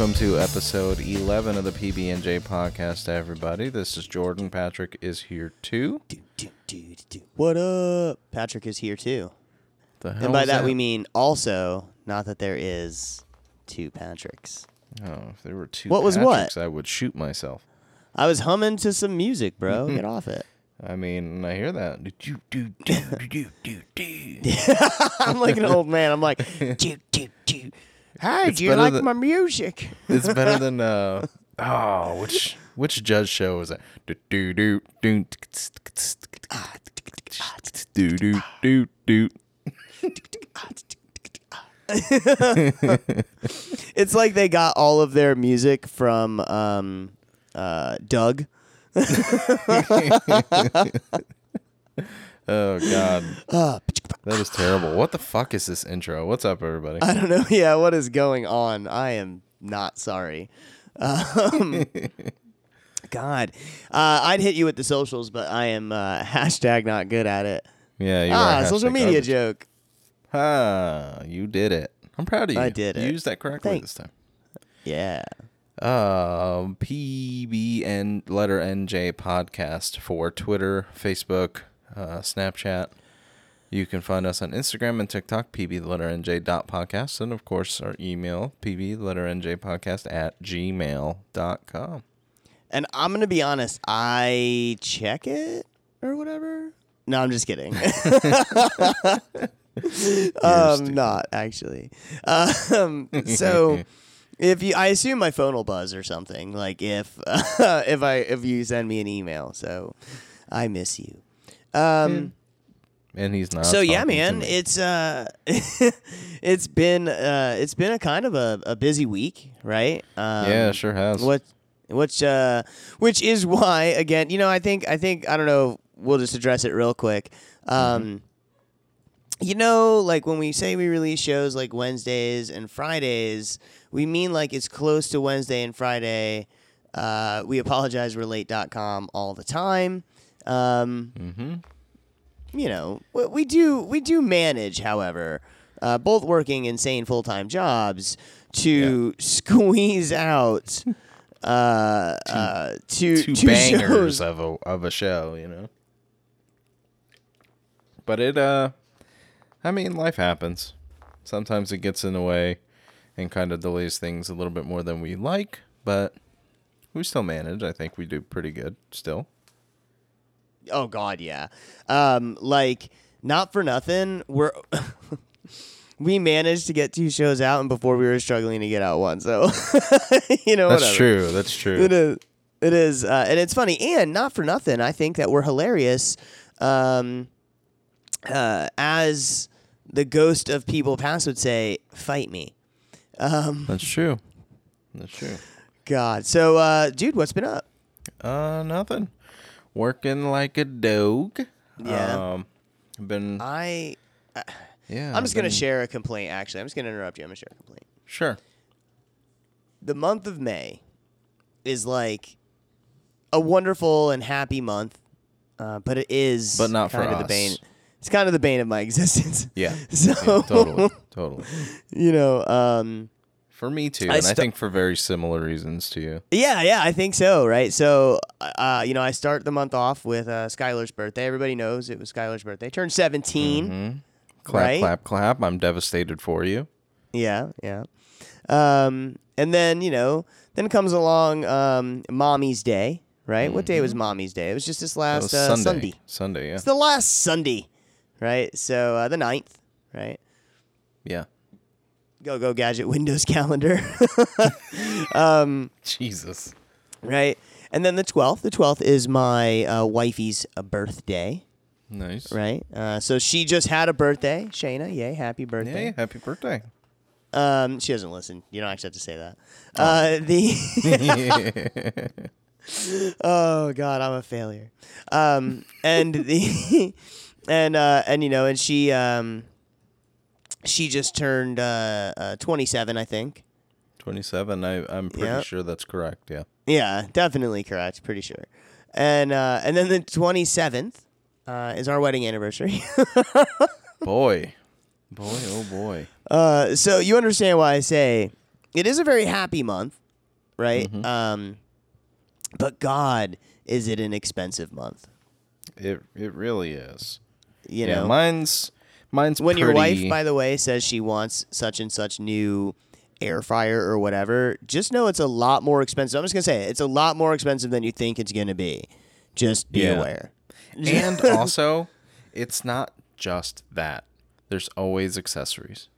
Welcome to episode 11 of the PB&J podcast, everybody. This is Jordan. Patrick is here too. Do, do, do, do. What up? Patrick is here too. The hell And by is that, we mean also, not that there is two Patricks. Oh, if there were two What was what? Patricks, I would shoot myself. I was humming to some music, bro. Get off it. I mean, I hear that. Do, do, do, do, do, do. I'm like an old man. I'm like, do, do, do. Hey, It's do you like than- my music? It's better than uh oh, which which judge show was that? Do do do do do do do do. It's like they got all of their music from um, uh, Doug. Oh god, Uh, that is terrible. What the fuck is this intro? What's up, everybody? I don't know. Yeah, what is going on? I am not sorry. Um, God, uh, I'd hit you with the socials, but I am uh, hashtag not good at it. Yeah, you ah, are social media garbage. joke. Ah, you did it. I'm proud of you. I did You it. used that correctly Thanks. this time. Yeah. Um, PBN letter NJ podcast for Twitter, Facebook, uh, Snapchat. You can find us on Instagram and TikTok, PB the letter NJ dot podcast, and of course our email, PB the letter NJ podcast at gmail.com. And I'm gonna be honest. I check it or whatever. No, I'm just kidding. um, not actually. Um, so if you, I assume my phone will buzz or something. Like if if I if you send me an email. So I miss you. Um, And he's not. so yeah, man, it's uh, it's been uh, it's been a kind of a, a busy week, right? Um, yeah, sure has. what which uh which is why again, you know, I think I think I don't know, we'll just address it real quick. Um you know, like when we say we release shows like Wednesdays and Fridays, we mean like it's close to Wednesday and Friday. Uh, we apologize, we're late.com all the time. Um, Mm-hmm. you know, we, we do we do manage, however, uh, both working insane full time jobs to squeeze out uh, uh, two Two two bangers shows. of a of a show, you know. But it uh I mean, life happens. Sometimes it gets in the way and kind of delays things a little bit more than we like, but we still manage. I think we do pretty good still. Oh God, yeah. Um, like not for nothing, we're we managed to get two shows out, and before we were struggling to get out one. So you know, That's whatever. true. That's true. It is. It is, uh, and it's funny, and not for nothing. I think that we're hilarious, um, uh, as the ghost of people past would say, "Fight me." Um, That's true. That's true. God. So, uh, dude, what's been up? Uh nothing. Working like a dog. Yeah. Um been I. yeah. I'm just gonna share a complaint. Actually, I'm just gonna interrupt you. I'm gonna share a complaint. Sure. The month of May is like a wonderful and happy month, uh, but it is But not for kind of the us. bane. It's kind of the bane of my existence. Yeah. So yeah totally. Totally. you know, um, For me too, I and I think for very similar reasons to you. yeah, yeah, I think so, right? So, uh, you know, I start the month off with uh, Skylar's birthday. Everybody knows it was Skylar's birthday. Turned 17. Mm-hmm. Clap, Right? clap, clap. I'm devastated for you. Yeah, yeah. Um, and then, you know, then comes along um, Mommy's Day, right? What day was Mommy's Day? It was just this Mm-hmm. Last uh, Sunday. Sunday. Sunday, yeah. It's the last Sunday, right? So, uh, the 9th, right? Yeah. Go, go, gadget Windows calendar. um, Jesus. right? And then the 12th. The 12th is my uh, wifey's uh, birthday, Nice. right? Uh, so she just had a birthday. Shayna, yay, happy birthday. Yay, happy birthday. Um, she doesn't listen. You don't actually have to say that. Uh, the oh god, I'm a failure. Um, and the and uh, and you know, and she um, she just turned uh, uh 27, I think. 27. I, I'm pretty Yep. sure that's correct. Yeah. Yeah, definitely correct. Pretty sure. And uh, and then the 27th uh, is our wedding anniversary. Boy. Boy, oh boy. uh, so you understand why I say it is a very happy month, right? Mm-hmm. Um, but God, is it an expensive month? It it really is. You yeah, know, mine's mine's when your wife, by the way, says she wants such and such new air fryer or whatever, just know it's a lot more expensive. I'm just gonna say it, it's a lot more expensive than you think it's gonna be. Just be Yeah. aware. and also, it's not just that. There's always accessories.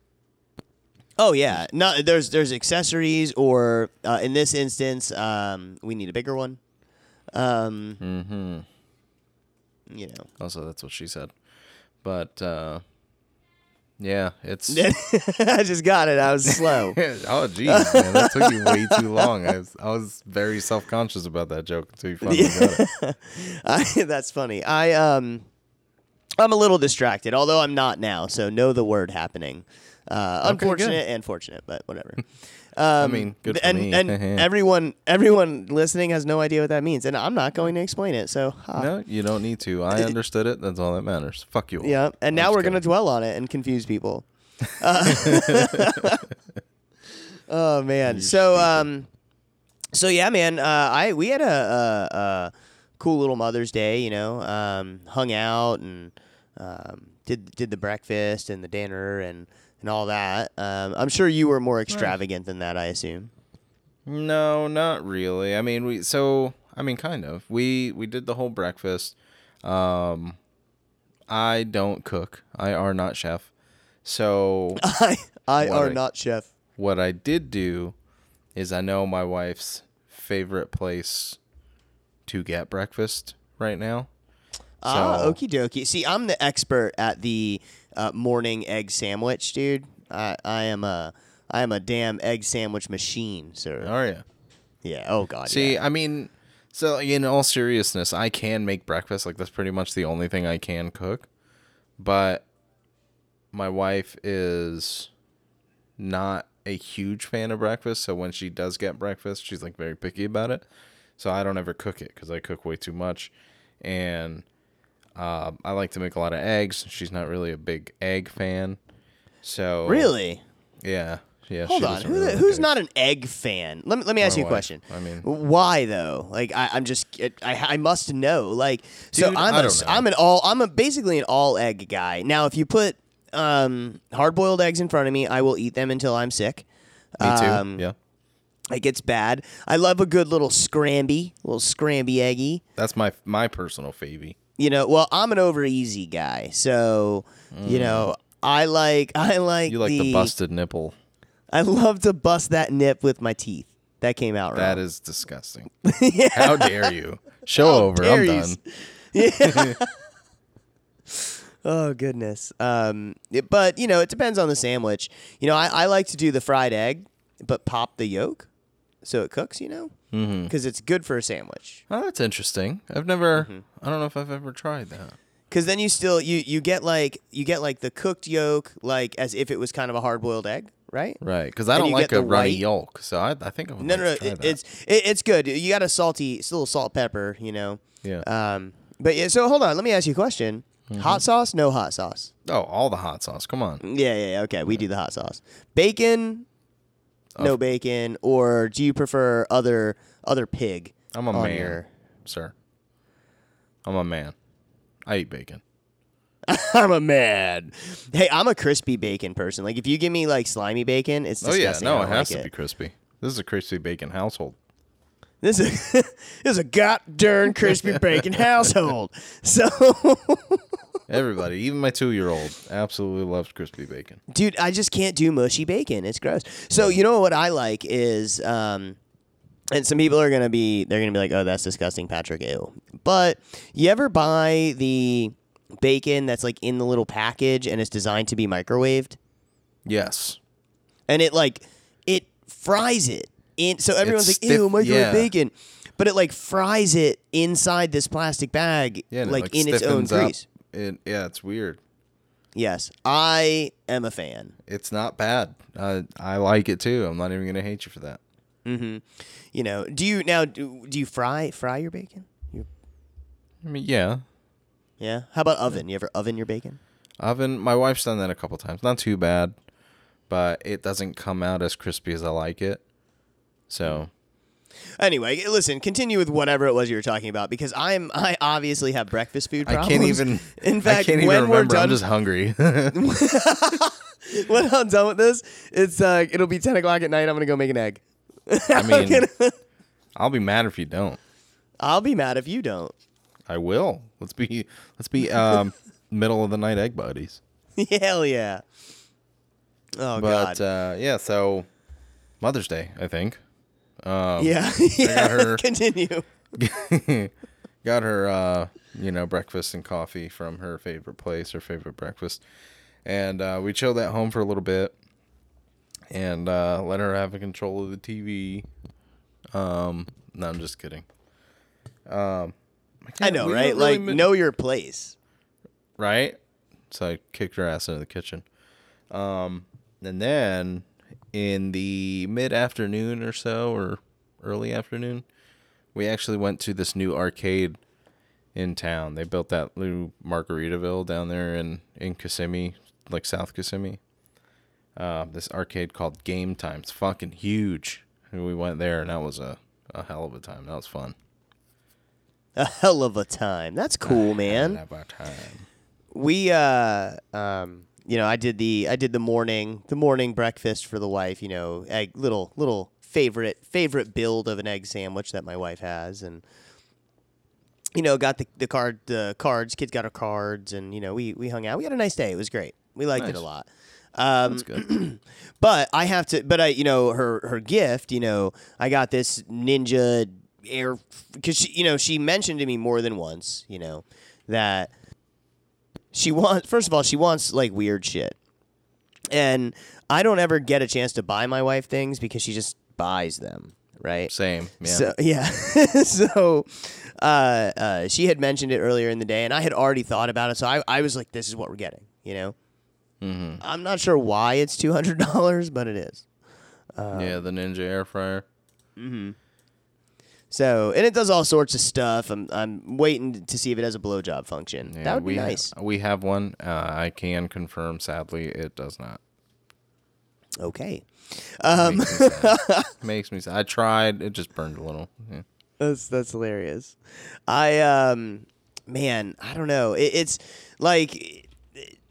Oh yeah, no, there's there's accessories, or uh, in this instance, um, we need a bigger one. Um, Mm-hmm. you know, Also, that's what she said. But uh, yeah, it's. I just got it. I was slow. oh, geez, man, that took you way too long. I was, I was very self conscious about that joke until you finally got it. I, that's funny. I um, I'm a little distracted, although I'm not now. So know the word happening. Uh, Okay, unfortunate and fortunate, but whatever. Um, I mean, good for and, me. And everyone, everyone listening has no idea what that means, and I'm not going to explain it. So, ha. No, you don't need to. I understood it. That's all that matters. Fuck you. all. yeah. And I'm now we're going to dwell on it and confuse people. Uh, oh man. So um, so yeah, man. Uh, I we had a, a, a cool little Mother's Day. You know, um, hung out and um, did did the breakfast and the dinner and and all that. Um, I'm sure you were more extravagant than that. I assume. No, not really. I mean, we so I mean, kind of. We we did the whole breakfast. Um, I don't cook. I are not chef. So I I are a- not chef. what I did do is I know my wife's favorite place to get breakfast right now. Ah, So- okie dokie. See, I'm the expert at the uh, morning egg sandwich, dude. I, I am a I am a damn egg sandwich machine, sir. Oh yeah. Yeah. Oh God. See, yeah. I mean, so in all seriousness, I can make breakfast. Like that's pretty much the only thing I can cook. But my wife is not a huge fan of breakfast, so when she does get breakfast, she's like very picky about it. So I don't ever cook it because I cook way too much, and uh, I like to make a lot of eggs. She's not really a big egg fan, so Really? yeah, yeah. Hold she on. Who really the, like who's not an egg fan? Let me let me ask My you a wife. question. I mean- why though? Like I, I'm just I, I must know. Like so Dude, I'm I a don't know. am an all I'm a basically an all egg guy. Now if you put um hard boiled eggs in front of me, I will eat them until I'm sick. Me too. Um, yeah. It gets bad. I love a good little scramby, little scramby eggy. That's my my personal favy. You know, well, I'm an over easy guy, so you know, I like I like Mm. You like the, busted nipple. I love to bust that nip with my teeth. That came out That wrong. is disgusting. How dare you? Show over. I'm you. done. Oh goodness. Um, it- but you know, it depends on the sandwich. You know, I, I like to do the fried egg, but pop the yolk so it cooks. You know, Mm-hmm. because it's good for a sandwich. Oh, that's interesting. I've never. Mm-hmm. I don't know if I've ever tried that. Because then you still you you get like you get like the cooked yolk like as if it was kind of a hard boiled egg, right? Right, because I And don't like a runny white- yolk, so I, I think I would No, like no, no. It, it's it, it's good. You got a salty, it's a little salt, pepper. You know. yeah. Um, but yeah. So hold on. Let me ask you a question. Mm-hmm. Hot sauce? No hot sauce. oh, all the hot sauce. Come on. Yeah, yeah, yeah. Okay, we do the hot sauce. Bacon? No bacon. Or do you prefer other other pig? I'm a on man, your- sir. I'm a man. I eat bacon. I'm a man. Hey, I'm a crispy bacon person. Like if you give me like slimy bacon, it's Oh yeah, disgusting. no, I it don't has like to be crispy. This is a crispy bacon household. This is this is a goddamn crispy bacon household. So, Everybody, even my two-year-old, absolutely loves crispy bacon. dude, I just can't do mushy bacon. It's gross. So, you know what I like is, um, and some people are gonna be they're gonna be like, oh, that's disgusting, Patrick. Ew. But you ever buy the bacon that's like in the little package and it's designed to be microwaved, Yes. and it like it fries it in. So everyone's It's like, ew, stiff- microwave yeah. bacon. But it like fries it inside this plastic bag, Yeah, and it, like, like in its own stiffens up. grease. It, yeah, it's weird. Yes, I am a fan. It's not bad. I I like it too. I'm not even gonna hate you for that. Mm-hmm. You know, do you now do, do you fry fry your bacon? You, I mean, yeah, yeah. How about oven? You ever oven your bacon? oven. My wife's done that a couple times. Not too bad, but it doesn't come out as crispy as I like it. So Anyway, listen, continue with whatever it was you were talking about because I'm I obviously have breakfast food I problems. can't even. In fact, I can't even when we're remember. done, I'm just hungry. when I'm done with this, it's uh, it'll be ten o'clock at night. I'm gonna go make an egg. I mean, I'll be mad if you don't. I'll be mad if you don't. I will. Let's be. Let's be um, middle of the night egg buddies. Hell yeah. Oh But god. uh, yeah, so Mother's Day, I think. Um, yeah. yeah. her- Continue. got her uh you know breakfast and coffee from her favorite place her favorite breakfast and uh we chilled at home for a little bit and uh let her have control of the tv um no i'm just kidding um I can't- know, right? really Like, know your place. right so i kicked her ass into the kitchen um and then in the mid-afternoon or so or early afternoon we actually went to this new arcade in town. They built that new Margaritaville down there in in Kissimmee, like South Kissimmee. Uh, this arcade called Game Time. It's fucking huge. And we went there, and that was a, a hell of a time. That was fun. A hell of a time. That's cool, man. Hell of a time. we uh um you know i did the i did the morning the morning breakfast for the wife you know egg little little favorite favorite build of an egg sandwich that my wife has and you know got the the card the cards kids got our cards and you know we we hung out we had a nice day it was great we liked it a lot um That's good. but I have to. But I, you know, her her gift. You know, I got this Ninja Air because she, you know, she mentioned to me more than once. You know, that she wants. First of all, she wants like weird shit, and I don't ever get a chance to buy my wife things because she just buys them. Right. Same. Yeah. So yeah, so uh, uh, she had mentioned it earlier in the day, and I had already thought about it. So I, I was like, "This is what we're getting," you know. mm-hmm. I'm not sure why it's two hundred dollars, but it is. yeah, the Ninja air fryer. So, and it does all sorts of stuff. I'm I'm waiting to see if it has a blowjob function. Yeah, that would we be nice. we have one. Uh, I can confirm. Sadly, it does not. Okay. Um, Makes me sad. Makes me sad. I tried. It just burned a little. Yeah. That's that's hilarious. I um man, I don't know. It, it's like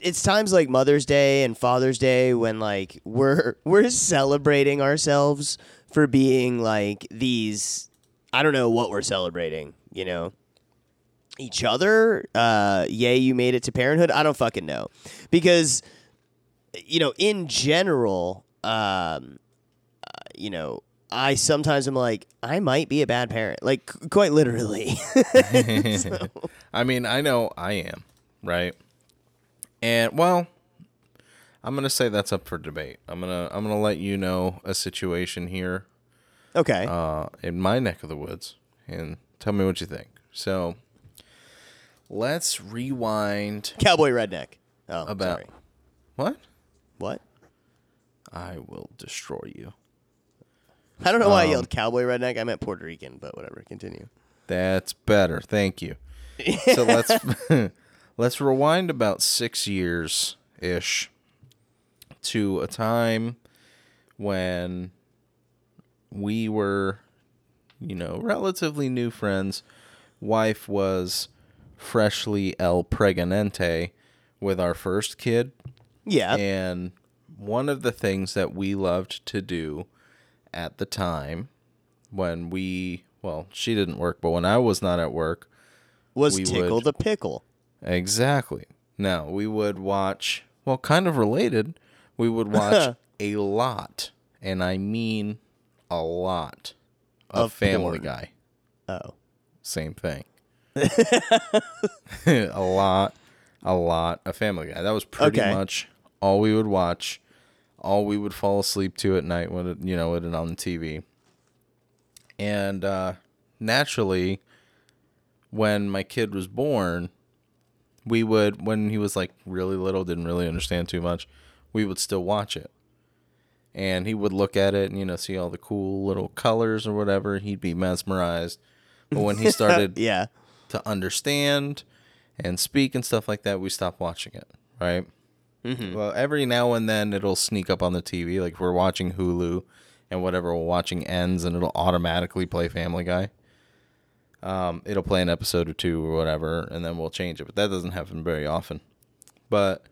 it's times like Mother's Day and Father's Day when like we're we're celebrating ourselves for being like these I don't know what we're celebrating, you know. Each other, uh yay you made it to parenthood. I don't fucking know. Because you know, in general, um uh, you know, I sometimes am like, I might be a bad parent, like c- quite literally. I mean, I know I am, right? And well, I'm gonna say that's up for debate. I'm gonna I'm gonna let you know a situation here, okay. uh, in my neck of the woods, and tell me what you think. So, let's rewind. Cowboy redneck. Oh, About- sorry. What? What? I will destroy you. I don't know why I Um, yelled cowboy redneck. I meant Puerto Rican, but whatever. Continue. That's better. Thank you. So let's let's rewind about six years ish to a time when we were, you know, relatively new friends. Wife was freshly el pregnante with our first kid. Yeah. And one of the things that we loved to do at the time when we, well, she didn't work, but when I was not at work, was tickle would- the pickle. exactly. Now, we would watch, well, kind of related, we would watch a lot, and I mean a lot, of, Of Family porn. Guy. Oh. Same thing. a lot, a lot of Family Guy. That was pretty Okay. much all we would watch, all we would fall asleep to at night when it, you know, it on the TV. And uh, naturally, when my kid was born, we would, when he was like really little, didn't really understand too much, we would still watch it. And he would look at it and, you know, see all the cool little colors or whatever. He'd be mesmerized. But when he started Yeah. to understand and speak and stuff like that, we stopped watching it, right? Well, every now and then it'll sneak up on the TV. Like we're watching Hulu and whatever we're watching ends, and it'll automatically play Family Guy. Um, it'll play an episode or two or whatever, and then we'll change it. But that doesn't happen very often. But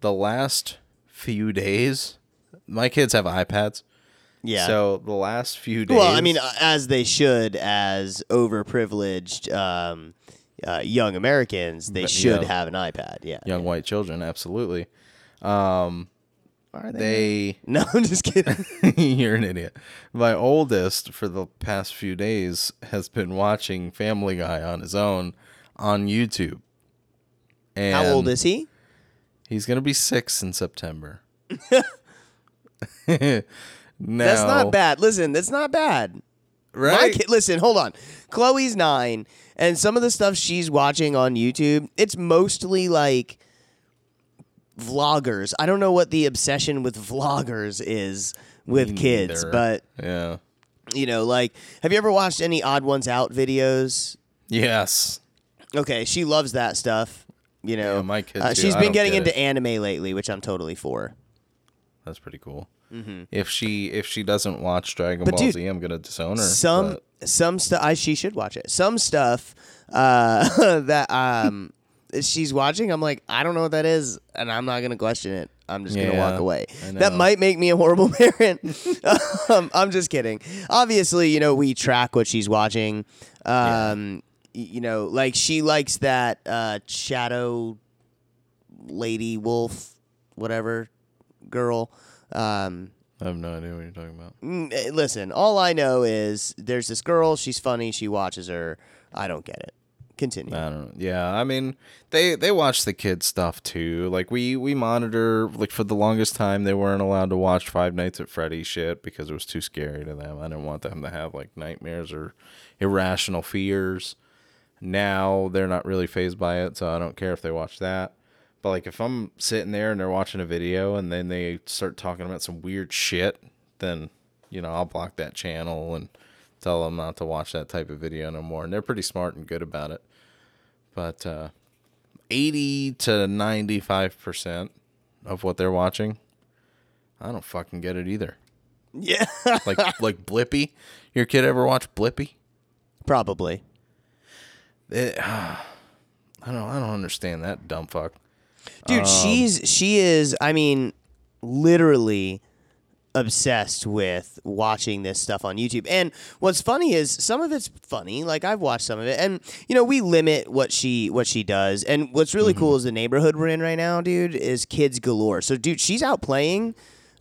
the last few days, my kids have iPads. Yeah. So the last few days. well, I mean, as they should, as overprivileged um, uh, young Americans, they But, should yeah. have an iPad. Yeah. young white children, absolutely. Um, Are they No, I'm just kidding. You're an idiot. My oldest, for the past few days, has been watching Family Guy on his own on YouTube. And How old is he? He's gonna be six in September. now, That's not bad. Listen, that's not bad. Right? kid, listen, hold on. Chloe's nine, and some of the stuff she's watching on YouTube, it's mostly like vloggers. I don't know what the obsession with vloggers is with Me kids, but yeah. you know, like, have you ever watched any Odd Ones Out videos? Yes. Okay, she loves that stuff. You know, Yeah, my kid uh, she's been getting get into anime lately, which I'm totally for. That's pretty cool. If she if she doesn't watch Dragon Mm-hmm. But Ball dude, Z, I'm gonna disown her. some but- some stuff she should watch it. Some stuff uh, that um she's watching, I'm like, I don't know what that is, and I'm not gonna question it. I'm just gonna walk away. That might make me a horrible parent. um, I'm just kidding. Obviously, you know we track what she's watching. Um, y- you know, like she likes that uh, shadow lady wolf, whatever girl. Um, I have no idea what you're talking about. Mm, eh, Listen, all I know is there's this girl. She's funny. She watches her. I don't get it. Continue. I don't know. Yeah, I mean, they they watch the kids stuff too. Like we we monitor. Like for the longest time, they weren't allowed to watch Five Nights at Freddy's shit because it was too scary to them. I didn't want them to have like nightmares or irrational fears. Now they're not really phased by it, so I don't care if they watch that. But like if I'm sitting there and they're watching a video and then they start talking about some weird shit, then you know I'll block that channel and tell them not to watch that type of video no more. And they're pretty smart and good about it. But uh, eighty to ninety five percent of what they're watching, I don't fucking get it either. Yeah, Like like Blippi, your kid ever watch Blippi? probably. It, I don't I don't understand that dumb fuck. Dude, Um, she's she is. I mean, literally obsessed with watching this stuff on YouTube. And what's funny is some of it's funny. Like I've watched some of it, and you know we limit what she what she does. And what's really Mm-hmm. cool is the neighborhood we're in right now, dude. Is kids galore. So, dude, she's out playing.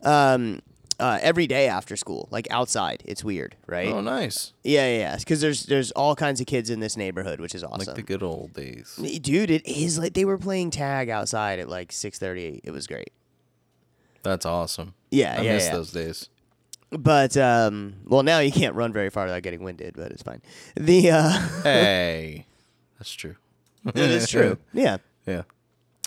Um, uh, every day after school, like outside. It's weird, right? Oh, nice. Yeah, yeah, yeah. Because there's there's all kinds of kids in this neighborhood, which is awesome. Like the good old days. Dude, it is like they were playing tag outside at like six thirty. It was great. That's awesome. Yeah, I yeah, miss yeah. those days. But um, well, now you can't run very far without getting winded, but it's fine. The uh, Hey, that's true. it is true. Yeah, Yeah.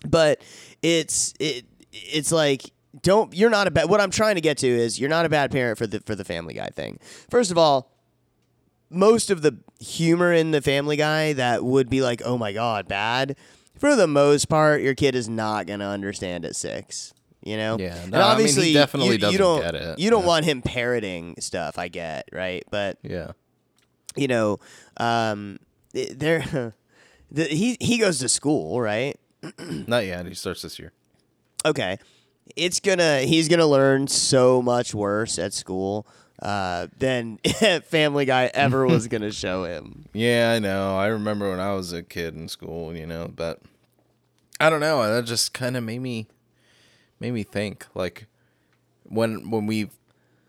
but it's it it's like don't you're not a bad. What I'm trying to get to is you're not a bad parent for the for the Family Guy thing. First of all, most of the humor in the Family Guy that would be like, oh my god, bad. For the most part, your kid is not gonna understand at six. You know. Yeah, And no, I mean, obviously, definitely you, you doesn't don't, get it. You don't Yeah. want him parroting stuff. I get right, but Yeah. you know, um, th- there, the, he he goes to school, right? Not yet. He starts this year. Okay, it's gonna he's gonna learn so much worse at school uh, than Family Guy ever was gonna show him. Yeah, I know. I remember when I was a kid in school, you know, but I don't know. That just kind of made me made me think like when when we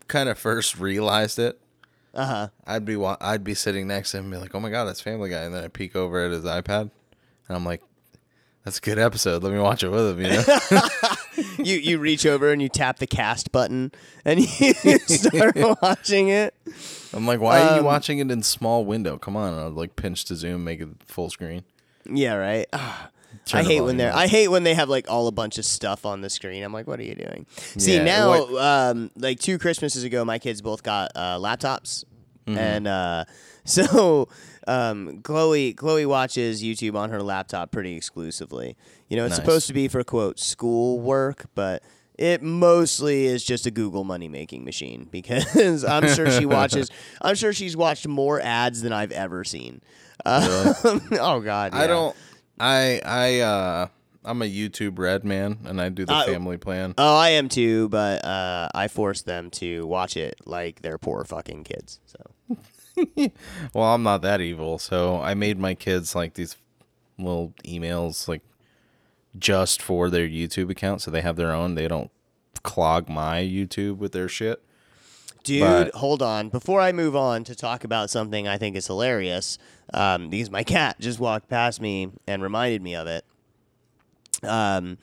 kind of first realized it, Uh huh. I'd be wa- I'd be sitting next to him and be like, "Oh my god, that's Family Guy," and then I peek over at his iPad, and I'm like, "That's a good episode. Let me watch it with him." You know? You you reach over and you tap the cast button and you start watching it. I'm like, "Why are you Um, watching it in small window? Come on!" I'll like pinch to zoom, make it full screen. Yeah, right. I hate when they're. I hate when they have like all a bunch of stuff on the screen. I'm like, what are you doing? See Yeah, now, um, like two Christmases ago, my kids both got uh, laptops, and uh, so um, Chloe Chloe watches YouTube on her laptop pretty exclusively. You know, it's Nice. supposed to be for quote school work, but it mostly is just a Google money making machine because I'm sure she watches. I'm sure she's watched more ads than I've ever seen. Uh, oh God, I don't. I I uh I'm a YouTube red man, and I do the Uh, family plan. Oh, I am too, but uh, I force them to watch it like they're poor fucking kids. So Well, I'm not that evil, so I made my kids like these little emails like just for their YouTube account, so they have their own. They don't clog my YouTube with their shit. Dude, But- hold on. Before I move on to talk about something I think is hilarious, um, because my cat just walked past me and reminded me of it. Um,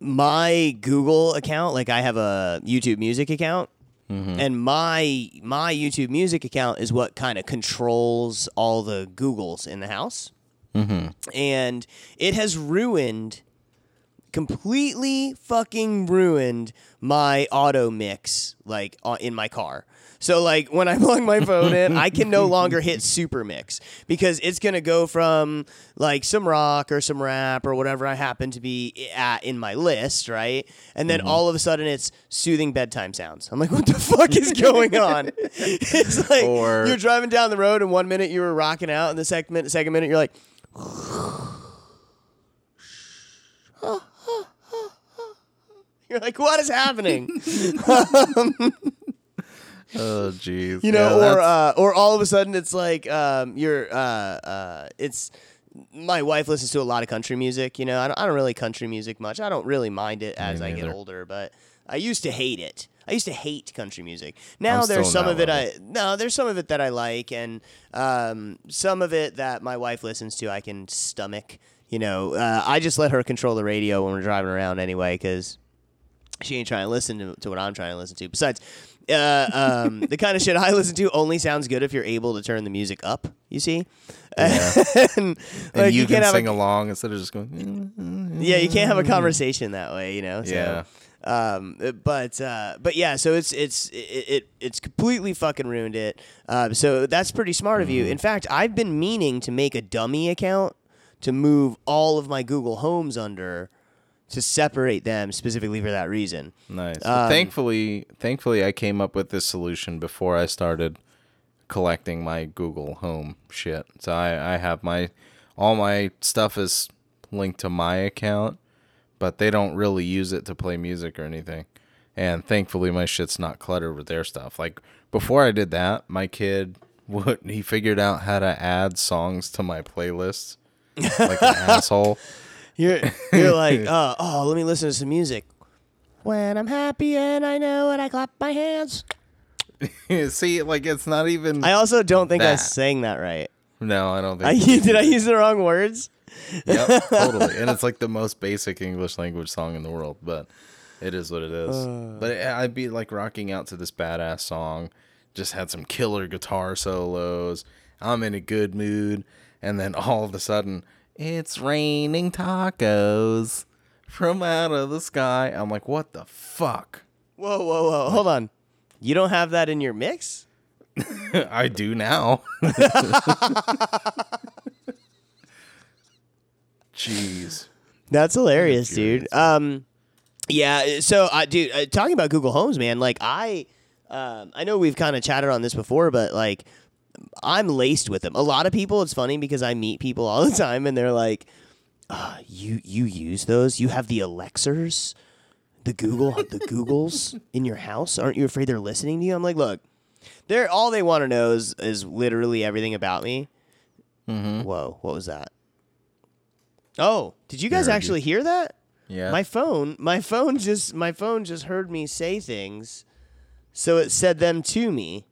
my Google account, like I have a YouTube Music account, and my my YouTube Music account is what kind of controls all the Googles in the house, and it has ruined completely fucking ruined my auto mix like uh, in my car. So like when I plug my phone in, I can no longer hit super mix because it's going to go from like some rock or some rap or whatever I happen to be at in my list, right? And then mm-hmm. all of a sudden it's soothing bedtime sounds. I'm like, what the fuck is going on? it's like Or- you're driving down the road and one minute you were rocking out and the second minute, second minute you're like, you're like, what is happening? Um, Oh, jeez. you know, Yeah, or uh, or all of a sudden it's like um, you're uh, uh, it's my wife listens to a lot of country music. You know, I don't, I don't really country music much. I don't really mind it as I get older, but I used to hate it. I used to hate country music. Now I'm there's some of it I no, there's some of it that I like, and um, some of it that my wife listens to I can stomach. You know, uh, I just let her control the radio when we're driving around anyway, because she ain't trying to listen to, to what I'm trying to listen to. Besides, uh, um, the kind of shit I listen to only sounds good if you're able to turn the music up. You see, and, and like, you, can can't sing a, along instead of just going. yeah, you can't have a conversation that way. You know, so, Yeah. Um, but uh, but yeah, so it's it's it, it it's completely fucking ruined it. Um, so that's pretty smart of Mm-hmm. you. In fact, I've been meaning to make a dummy account to move all of my Google Homes under to separate them specifically for that reason. Nice. Um, thankfully, thankfully, I came up with this solution before I started collecting my Google Home shit. So I, I have my all my stuff is linked to my account, but they don't really use it to play music or anything. And thankfully, my shit's not cluttered with their stuff. Like before I did that, my kid would he figured out how to add songs to my playlists like an asshole. You're you're like, oh, oh, let me listen to some music. When I'm happy and I know it, I clap my hands. See, like it's not even. I also don't think I That. sang that right. no, I don't think. I, did I use the wrong words? yep, totally. And it's like the most basic English language song in the world, but it is what it is. Uh. but it, I'd be like rocking out to this badass song, just had some killer guitar solos. I'm in a good mood, and then all of a sudden, it's raining tacos from out of the sky. I'm like, what the fuck? Whoa, whoa, whoa! Hold on. You don't have that in your mix? I do now. Jeez. That's hilarious, Infuriating. dude. Um, yeah. So, uh, dude, uh, talking about Google Homes, man. Like, I, um, I know we've kind of chatted on this before, but like, I'm laced with them. A lot of people. It's funny because I meet people all the time, and they're like, uh, "You, you use those? You have the Alexas, the Google, the Googles in your house? Aren't you afraid they're listening to you?" I'm like, look, they're all they want to know is is literally everything about me. Whoa, what was that? Oh, did you guys actually hear that? Yeah. My phone, my phone just my phone just heard me say things. So it said them to me.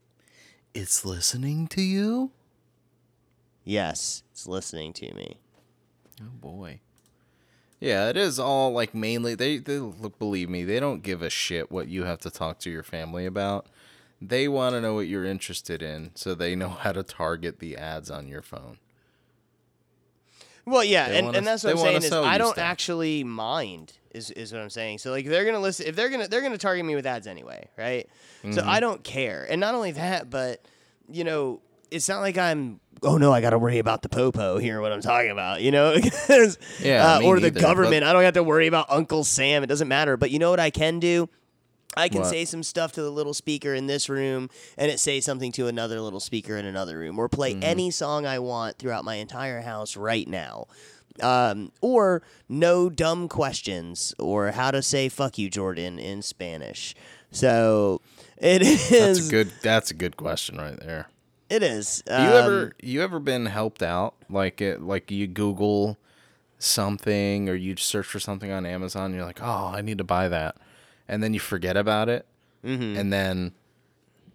It's listening to you? Yes, it's listening to me. Oh boy. Yeah, it is all like mainly they they look believe me, they don't give a shit what you have to talk to your family about. They want to know what you're interested in so they know how to target the ads on your phone. Well, yeah, They and, wanna- and that's what I'm saying is I don't stuff. actually mind is is what I'm saying. So like they're gonna listen if they're gonna they're gonna target me with ads anyway, right? Mm-hmm. So I don't care. And not only that, but you know, it's not like I'm. Oh no, I got to worry about the popo here. What I'm talking about, you know, Yeah, uh, or the government. I don't have to worry about Uncle Sam. It doesn't matter. But you know what I can do? I can What? say some stuff to the little speaker in this room, and it say something to another little speaker in another room, or play Mm-hmm. any song I want throughout my entire house right now. Um, or no dumb questions, or how to say "fuck you, Jordan" in Spanish. So it is. That's a good. That's a good question right there. It is. you Um, ever you ever been helped out like it like you Google something or you search for something on Amazon and you're like, oh, I need to buy that, and then you forget about it, Mm-hmm. and then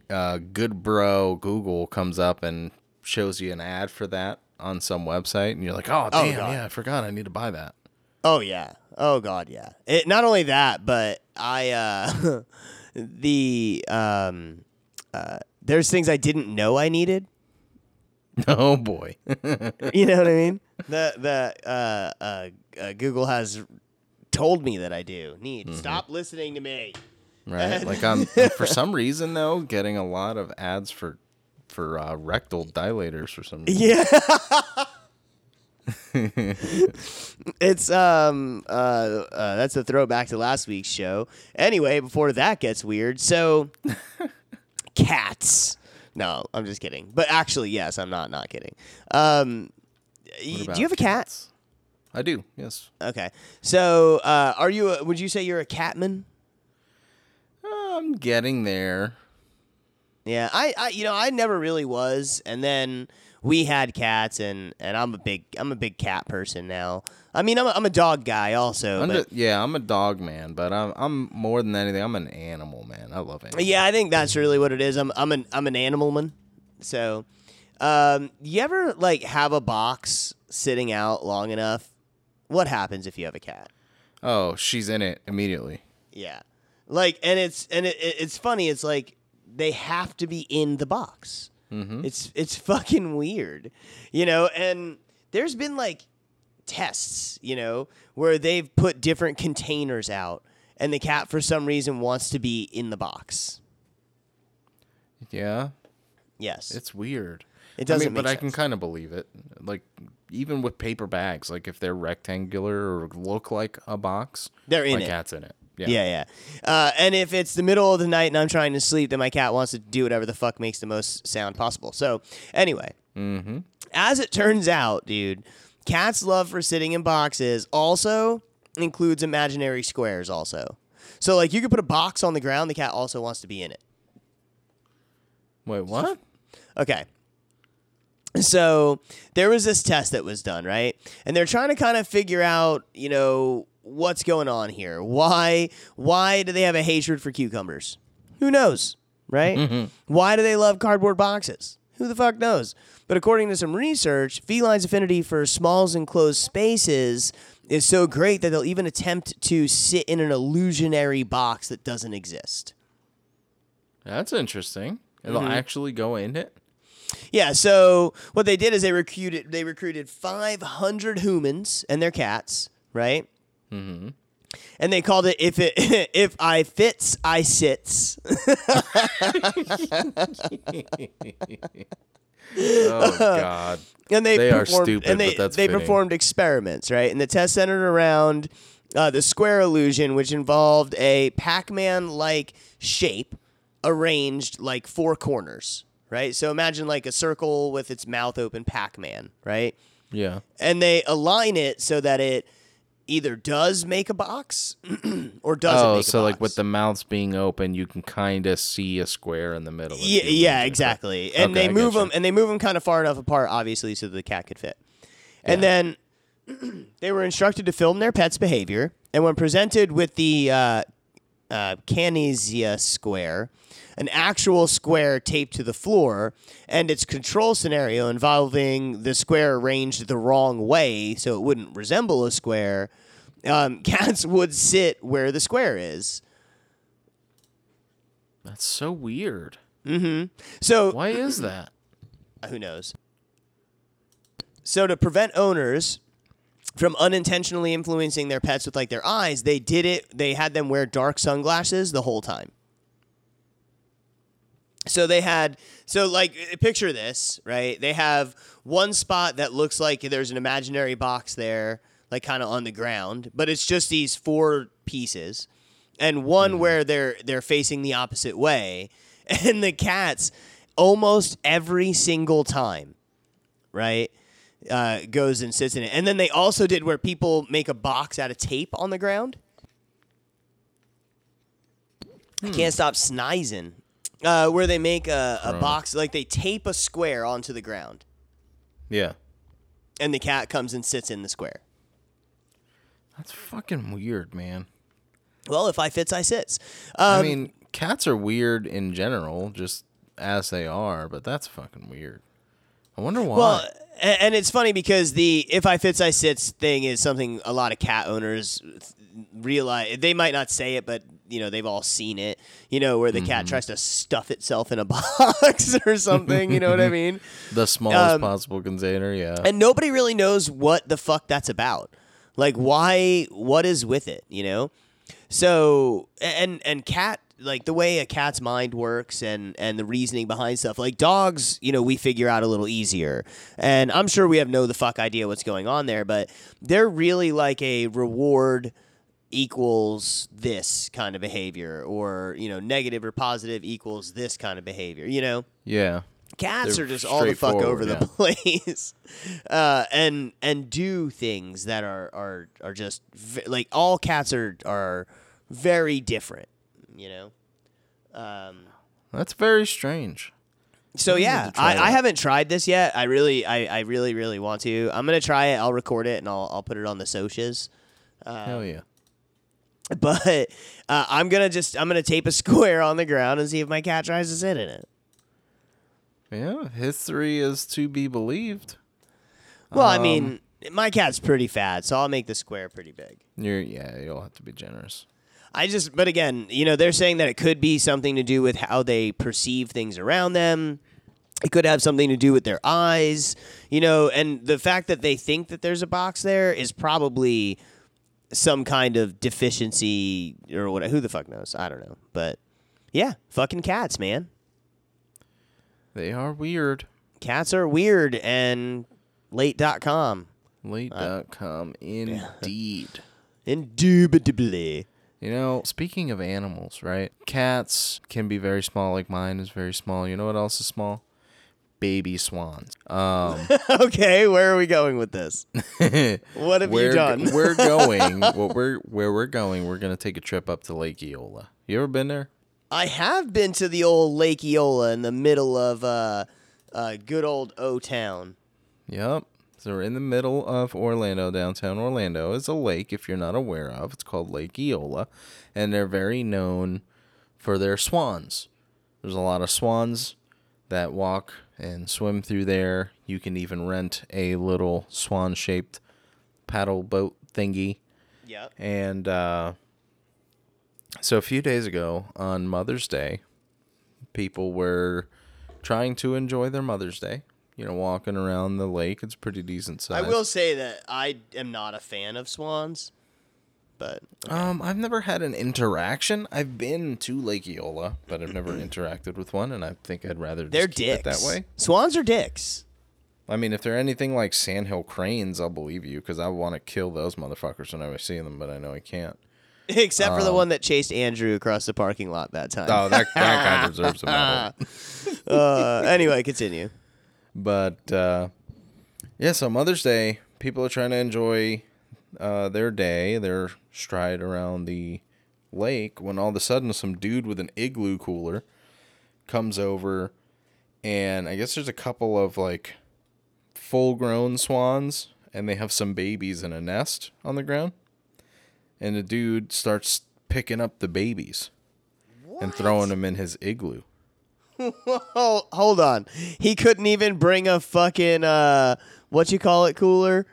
uh, good bro Google comes up and shows you an ad for that on some website, and you're like, oh Oh, damn, God. yeah, I forgot I need to buy that. Oh yeah. Oh god, yeah. It, not only that, but I uh the um uh there's things I didn't know I needed. Oh boy, You know what I mean? The the uh, uh, uh Google has told me that I do need. Stop listening to me. right? Like I'm for some reason though getting a lot of ads for for uh, rectal dilators for some reason. Yeah. it's um uh, uh that's a throwback to last week's show. Anyway, before that gets weird, so cats. No, I'm just kidding. But actually, yes, I'm not not kidding. Um, y- do you have a cat? cats? I do. Yes. Okay. So, uh, are you? A, would you say you're a catman? I'm getting there. Yeah, I, I, you know, I never really was, and then we had cats, and and I'm a big, I'm a big cat person now. I mean, I'm a, I'm a dog guy also, I'm but ju- yeah, I'm a dog man, but I'm I'm more than anything. I'm an animal man. I love animals. yeah, I think that's really what it is. I'm I'm an I'm an animalman. So, um, you ever like have a box sitting out long enough? What happens if you have a cat? Oh, she's in it immediately. Yeah, like, and it's and it- it's funny. It's like they have to be in the box. Mm-hmm. It's it's fucking weird, you know. And there's been like tests, you know, where they've put different containers out, and the cat for some reason wants to be in the box. Yeah, Yes, it's weird. It doesn't I mean, but make I can kind of believe it. Like even with paper bags, like if they're rectangular or look like a box, They're in my it. cat's in it. Yeah. Yeah, yeah. Uh, and if it's the middle of the night and I'm trying to sleep, then my cat wants to do whatever the fuck makes the most sound possible. So, anyway, Mm-hmm. as it turns out, dude, cats' love for sitting in boxes also includes imaginary squares, also. So, like, you could put a box on the ground, the cat also wants to be in it. Wait, what? Okay. So there was this test that was done, right? And they're trying to kind of figure out, you know, what's going on here. Why why do they have a hatred for cucumbers? Who knows, right? Why do they love cardboard boxes? Who the fuck knows? But according to some research, felines' affinity for small enclosed spaces is so great that they'll even attempt to sit in an illusionary box that doesn't exist. That's interesting. It'll Mm-hmm. actually go in it. Yeah, so what they did is they recruited they recruited 500 humans and their cats, right? Mm-hmm. And they called it if it if I fits I sits. Oh God. and they, They are performed, stupid, and they, they fitting. performed experiments, right? And the test centered around uh, the square illusion, which involved a Pac-Man like shape arranged like four corners, right? So imagine like a circle with its mouth open, Pac-Man, right? Yeah. and they align it so that it either does make a box or doesn't Oh, make a so like with the mouths being open, you can kind of see a square in the middle. yeah, yeah, exactly. And Okay, they move them, and they move them kind of far enough apart, obviously, so the cat could fit. And then they were instructed to film their pet's behavior, and when presented with the uh, uh, Kanizsa square, an actual square taped to the floor, and its control scenario involving the square arranged the wrong way so it wouldn't resemble a square, um, cats would sit where the square is. That's so weird. So Why is that? who knows? So to prevent owners from unintentionally influencing their pets with like their eyes, they did it. They had them wear dark sunglasses the whole time. So they had so like picture this, right? They have one spot that looks like there's an imaginary box there, like kind of on the ground, but it's just these four pieces. And one mm-hmm. where they're they're facing the opposite way. And the cats almost every single time, right? Uh, goes and sits in it. And then they also did where people make a box out of tape on the ground. I can't stop snizing. Uh, where they make a, a box, like they tape a square onto the ground, Yeah. and the cat comes and sits in the square. That's fucking weird, man. Well, if I fits, I sits. Um, I mean, cats are weird in general, just as they are, but that's fucking weird. I wonder why. Well, and it's funny because the "if I fits, I sits" thing is something a lot of cat owners realize. They might not say it, but you know they've all seen it. You know where the cat Mm-hmm. tries to stuff itself in a box or something. You know what I mean? the smallest um, possible container, yeah. And nobody really knows what the fuck that's about. Like why? What is with it? You know? So and and cat like the way a cat's mind works and and the reasoning behind stuff like dogs you know we figure out a little easier. And i'm sure we have no the fuck idea what's going on there but they're really like a reward equals this kind of behavior or you know negative or positive equals this kind of behavior you know? Yeah. cats They're are just all the fuck over the place. Uh, and and do things that are are are just v- like all cats are are very different you know um, That's very strange. so need yeah I, I haven't tried this yet i really I, I really really want to i'm gonna try it i'll record it and i'll, I'll put it on the socials Hell yeah. but uh, i'm gonna just i'm gonna tape a square on the ground and see if my cat tries to sit in it Yeah, history is to be believed. well i Um, mean my cat's pretty fat so i'll make the square pretty big You're yeah, you'll have to be generous. I just, but again, you know, they're saying that it could be something to do with how they perceive things around them. It could have something to do with their eyes, you know, and the fact that they think that there's a box there is probably some kind of deficiency or what. Who the fuck knows? I don't know, but yeah, fucking cats, man. They are weird. Cats are weird and late.com. Late.com indeed. Indubitably. You know, speaking of animals, right? Cats can be very small, like mine is very small. You know what else is small? Baby swans. Um, okay, where are we going with this? What have you done? we're going. What we're where we're going. We're gonna take a trip up to Lake Eola. You ever been there? I have been to the old Lake Eola in the middle of uh, uh, good old O Town. Yep. So we're in the middle of Orlando, downtown Orlando is a lake. If you're not aware of, it's called Lake Eola, and they're very known for their swans. There's a lot of swans that walk and swim through there. You can even rent a little swan-shaped paddle boat thingy. Yep. And uh, so a few days ago on Mother's Day, people were trying to enjoy their Mother's Day. You know, walking around the lake. It's pretty decent size. I will say that I am not a fan of swans, but Um, I've never had an interaction. I've been to Lake Eola, but I've never interacted with one, and I think I'd rather just they're dicks. it that way. Swans are dicks. I mean, if they're anything like sandhill cranes, I'll believe you because I want to kill those motherfuckers whenever I see them, but I know I can't. Except for the one that chased Andrew across the parking lot that time. Oh, that that guy deserves a medal. uh, anyway, continue. But uh, yeah, so Mother's Day, people are trying to enjoy uh, their day, their stride around the lake, when all of a sudden some dude with an igloo cooler comes over, and I guess there's a couple of like full grown swans, and they have some babies in a nest on the ground, and the dude starts picking up the babies and throwing them in his igloo. Hold on. He couldn't even bring a fucking uh, what you call it cooler.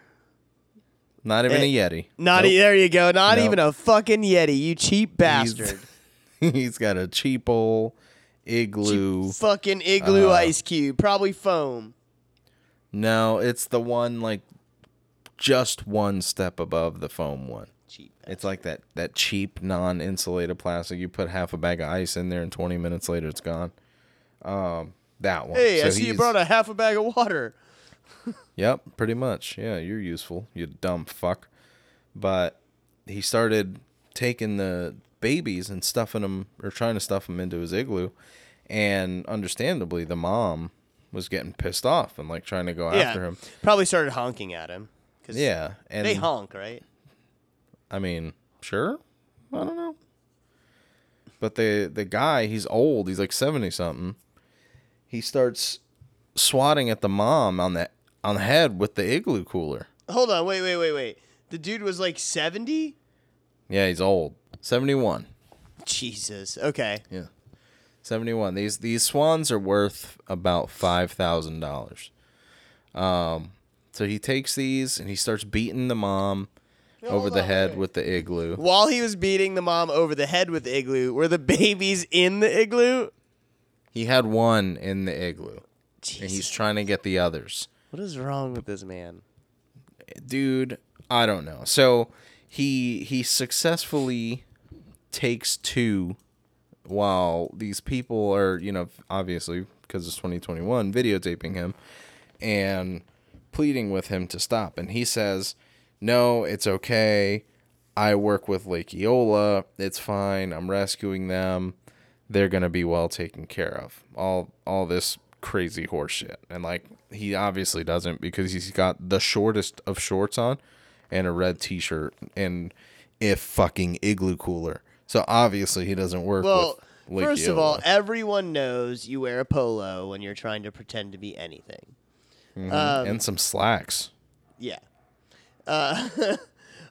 Not even Eh, a Yeti. Not Nope. e- there. You go. Not Nope. even a fucking Yeti. You cheap bastard. He's got a cheap old igloo. fucking igloo Uh, ice cube, probably foam. No, it's the one like just one step above the foam one. Cheap. It's like that that cheap non-insulated plastic. You put half a bag of ice in there, and 20 minutes later, it's gone. Um, that one. Hey, I see you brought a half a bag of water. Yep, pretty much. Yeah, you're useful, you dumb fuck. But he started taking the babies and stuffing them, or trying to stuff them into his igloo, and understandably, the mom was getting pissed off and like trying to go after yeah, him. probably started honking at him. 'cause Yeah, and they honk, right? I mean, sure. I don't know. But the the guy, he's old. He's like seventy something. He starts swatting at the mom on the on the head with the igloo cooler. Hold on, wait, wait, wait, wait. The dude was like seventy. Yeah, he's old. Seventy one. Jesus. Okay. Yeah. Seventy one. These these swans are worth about five thousand dollars. Um so he takes these and he starts beating the mom over the head with the igloo. While he was beating the mom over the head with the igloo, were the babies in the igloo? He had one in the igloo. And he's trying to get the others. What is wrong with this man? dude i don't know so he he successfully takes two while these people are you know obviously because it's 2021 videotaping him and pleading with him to stop and he says no it's okay i work with lake eola it's fine i'm rescuing them they're gonna be well taken care of all all this crazy horseshit. and like he obviously doesn't because he's got the shortest of shorts on and a red t-shirt and if fucking igloo cooler so obviously he doesn't work Well, with first of all, everyone knows you wear a polo when you're trying to pretend to be anything. Um, and some slacks Yeah. Uh,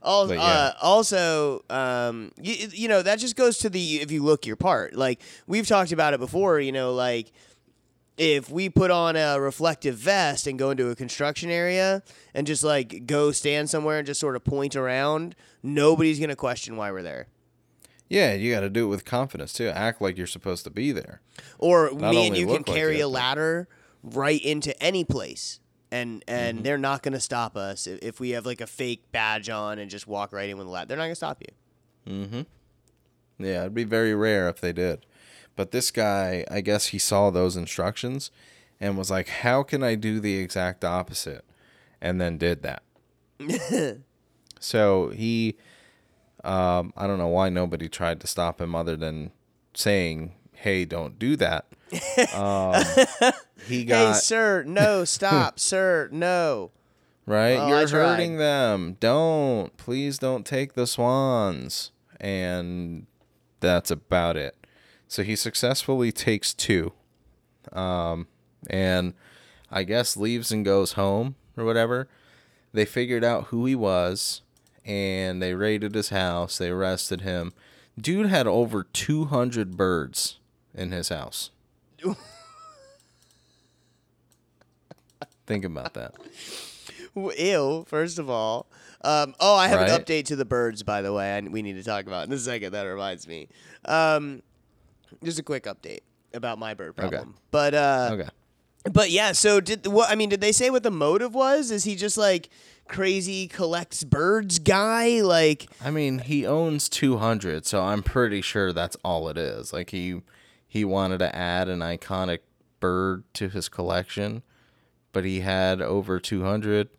al- yeah. uh, also, um, you, you know, that just goes to the if you look your part. Like we've talked about it before. You know, like if we put on a reflective vest and go into a construction area and just like go stand somewhere and just sort of point around, nobody's gonna question why we're there. yeah you got to do it with confidence too act like you're supposed to be there Or Not me and you can look like carry a ladder right into any place. And and Mm-hmm. they're not gonna stop us if, if we have like a fake badge on and just walk right in with a ladder. They're not gonna stop you. Mm-hmm. Yeah, it'd be very rare if they did. But this guy, I guess he saw those instructions and was like, "How can I do the exact opposite?" and then did that. so he um, I don't know why nobody tried to stop him other than saying, "Hey, don't do that." Um, he Hey, sir, no, stop, sir, no. right. Oh, You're hurting them. Don't please don't take the swans. And that's about it. So he successfully takes two, um, and I guess leaves and goes home or whatever. They figured out who he was, and they raided his house. They arrested him. Dude had over two hundred birds in his house. Think about that. Ew, first of all. Um, oh, I have an update to the birds, by the way, I, we need to talk about in a second. That reminds me. Um, just a quick update about my bird Okay. problem. But uh, Okay. But yeah, so did what? I mean, did they say what the motive was? Is he just like crazy collects birds guy? Like, I mean, he owns 200, so I'm pretty sure that's all it is. Like he he wanted to add an iconic bird to his collection, but he had over 200.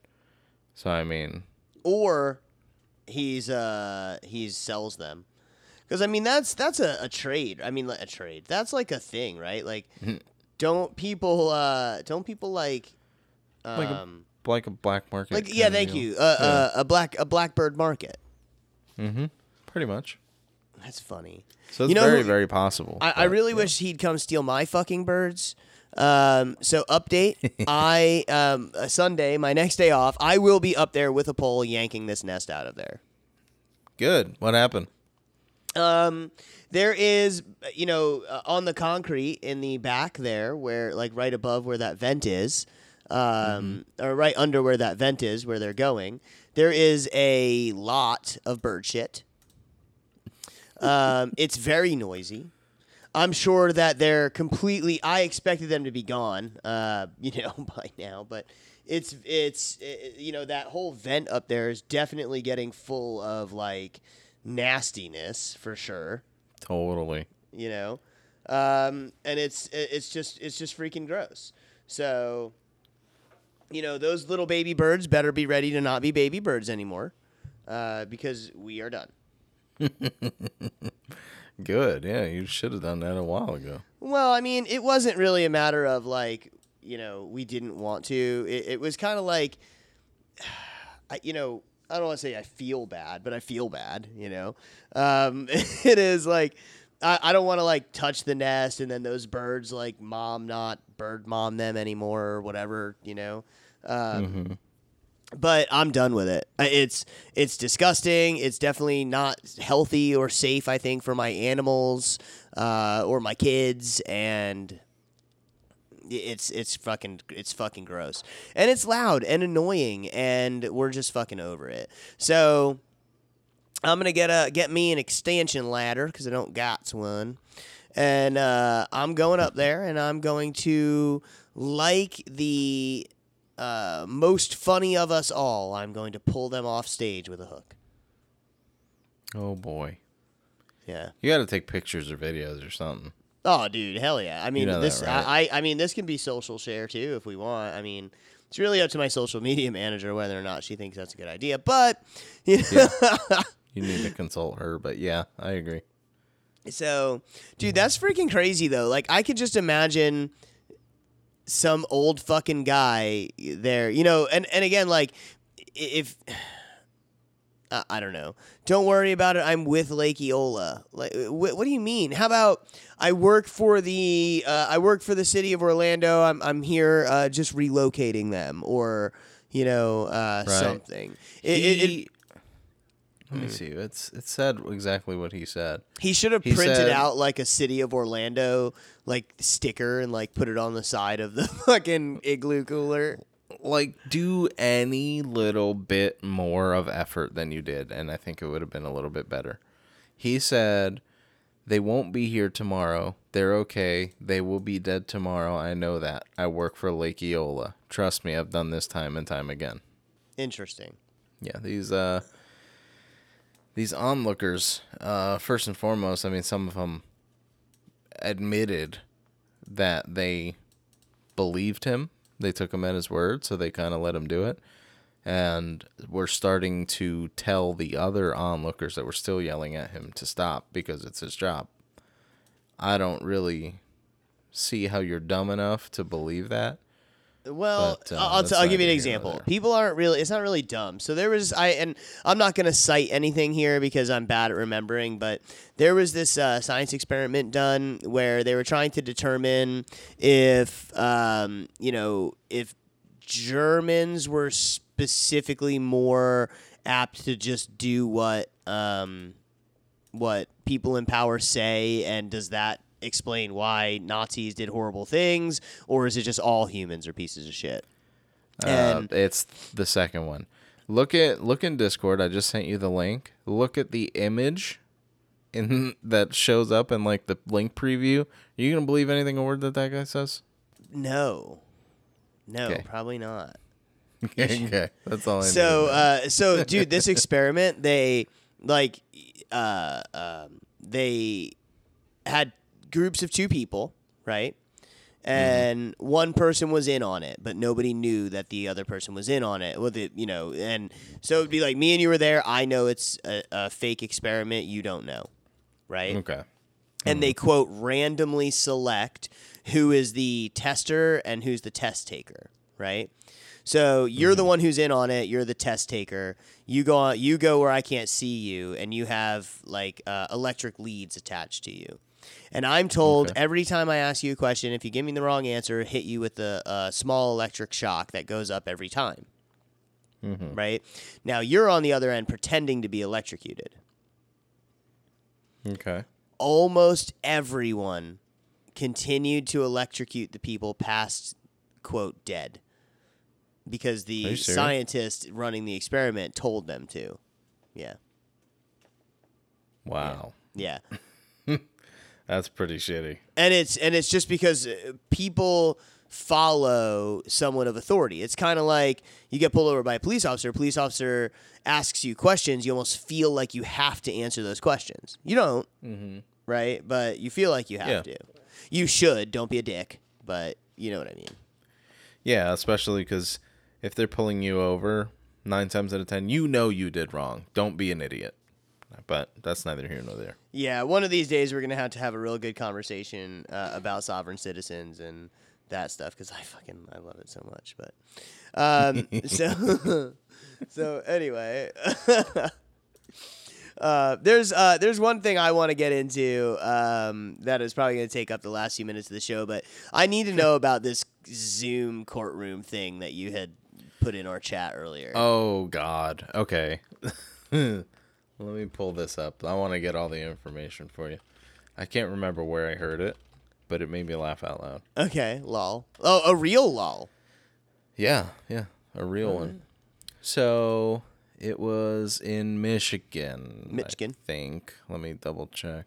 So I mean, or he's uh he sells them. Because I mean, that's that's a, a trade. I mean, a trade. That's like a thing, right? Like, Mm-hmm. don't people uh don't people like Like a um like a black market. like, yeah, thank deal. you. Uh, uh, a black a blackbird market. Mhm. Pretty much. That's funny. So it's You know very who- very possible. I, I really yeah. wish he'd come steal my fucking birds. Um, so update. I um Sunday, my next day off, I will be up there with a pole yanking this nest out of there. Good. What happened? Um, there is, you know, uh, on the concrete in the back there, where like right above where that vent is, um, or right under where that vent is, where they're going, there is a lot of bird shit. Um, it's very noisy. I'm sure that they're completely. I expected them to be gone, uh, you know, by now, but it's it's it, you know that whole vent up there is definitely getting full of like nastiness for sure. Totally. You know, um, and it's it's just it's just freaking gross. So, you know, those little baby birds better be ready to not be baby birds anymore, uh, because we are done. Good. Yeah, you should have done that a while ago. Well, I mean, it wasn't really a matter of like, you know, we didn't want to. It, it was kind of like, I, you know, I don't want to say I feel bad, but I feel bad. You know, um, it is like I, I don't want to like touch the nest and then those birds like mom not bird mom them anymore or whatever. You know. Um, but I'm done with it. It's it's disgusting. It's definitely not healthy or safe. I think for my animals uh, or my kids, and it's it's fucking it's fucking gross, and it's loud and annoying, and we're just fucking over it. So I'm gonna get a get me an extension ladder because I don't got one, and uh, I'm going up there, and I'm going to like the uh, most funny of us all. I'm going to pull them off stage with a hook. Oh boy. Yeah. You got to take pictures or videos or something. Oh, dude, hell yeah! I mean, know that, this. right? I, I mean, this can be social share too if we want. I mean, it's really up to my social media manager whether or not she thinks that's a good idea. But, you know, You need to consult her, but yeah, I agree. So, dude, that's freaking crazy though. Like I could just imagine some old fucking guy there, you know, and and again like if I I don't know. Don't worry about it. I'm with Lake Eola. Like, wh- what do you mean? How about I work for the uh, I work for the city of Orlando. I'm I'm here uh, just relocating them, or you know uh, Right. something. It, it, it, He- let me see. It's it said exactly what he said. He should have He printed said- out like a city of Orlando like sticker and like put it on the side of the fucking igloo cooler. Like, do any little bit more of effort than you did, and I think it would have been a little bit better. He said, They won't be here tomorrow. They're okay. They will be dead tomorrow. I know that. I work for Lake Eola. Trust me, I've done this time and time again. Interesting. Yeah, these uh these onlookers, uh first and foremost, I mean some of them admitted that they believed him. They took him at his word, so they kind of let him do it. And we're starting to tell the other onlookers that were still yelling at him to stop because it's his job. I don't really see how you're dumb enough to believe that. Well, But, uh, I'll, that's I'll, give you an example. People aren't really. It's not really dumb. So there was I and I'm not gonna cite anything here because I'm bad at remembering. But there was this uh, science experiment done where they were trying to determine if um, you know if Germans were specifically more apt to just do what um, what people in power say, and does that explain why Nazis did horrible things, or is it just all humans are pieces of shit? Uh, it's the second one. Look at look in Discord. I just sent you the link. Look at the image in that shows up in like the link preview. Are you gonna believe anything a word that that guy says? no, no, Okay. probably not. okay, that's all I So, uh, so dude, this experiment, they like, uh, um, they had groups of two people, right? Mm-hmm. And one person was in on it, but nobody knew that the other person was in on it. Well, the, you know, and so it'd be like me and you were there. I know it's a, a fake experiment. You don't know, right? okay. and they mm-hmm. quote randomly select who is the tester and who's the test taker, right? So you're the mm-hmm. one who's in on it. You're the test taker. You go on. You go where I can't see you, and you have like uh, electric leads attached to you. And I'm told Okay. every time I ask you a question, if you give me the wrong answer, hit you with a, a small electric shock that goes up every time. Right now, you're on the other end pretending to be electrocuted Okay. almost everyone continued to electrocute the people past quote dead because the scientist running the experiment told them to yeah Wow. yeah That's pretty shitty. and it's and it's just because uh, people follow someone of authority it's kind of like you get pulled over by a police officer a police officer asks you questions you almost feel like you have to answer those questions you don't right? But you feel like you have Yeah. to. You should. Don't be a dick. But you know what I mean. Yeah, especially because if they're pulling you over nine times out of ten, you know you did wrong. Don't be an idiot. But that's neither here nor there. Yeah, one of these days we're gonna have to have a real good conversation uh, about sovereign citizens and that stuff because I fucking I love it so much. But um, so so anyway, uh, there's uh, there's one thing I want to get into um, that is probably gonna take up the last few minutes of the show, but I need to know about this Zoom courtroom thing that you had put in our chat earlier. Oh God. Okay. Let me pull this up. I want to get all the information for you. I can't remember where I heard it, but it made me laugh out loud. Okay, lol. Oh, a real lol. Yeah, yeah, a real one. So it was in Michigan. I Michigan. think. Let me double check.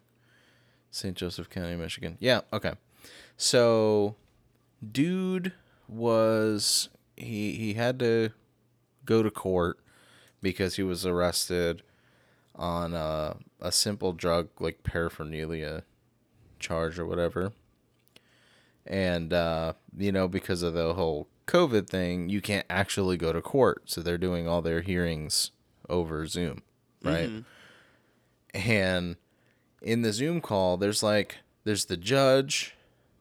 St. Joseph County, Michigan. Yeah, okay. So dude was he he had to go to court because he was arrested on a, a simple drug like paraphernalia charge or whatever. And uh, you know, because of the whole COVID thing, you can't actually go to court, so they're doing all their hearings over Zoom, right? And in the Zoom call, there's like there's the judge,